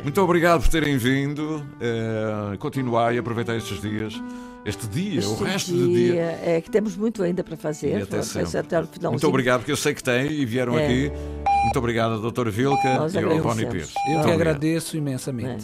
Speaker 4: Muito obrigado por terem vindo. Eh, continuai a aproveitar estes dias, este dia, o
Speaker 6: Este
Speaker 4: resto do dia.
Speaker 6: É que temos muito ainda para fazer.
Speaker 4: E até sempre.
Speaker 6: até o finalzinho.
Speaker 4: Muito obrigado, porque eu sei que têm e vieram
Speaker 6: É.
Speaker 4: aqui. Muito obrigado, Dr. Vilca
Speaker 6: Nós
Speaker 4: e ao. Rony Pires.
Speaker 7: Eu que
Speaker 4: obrigado.
Speaker 7: agradeço imensamente.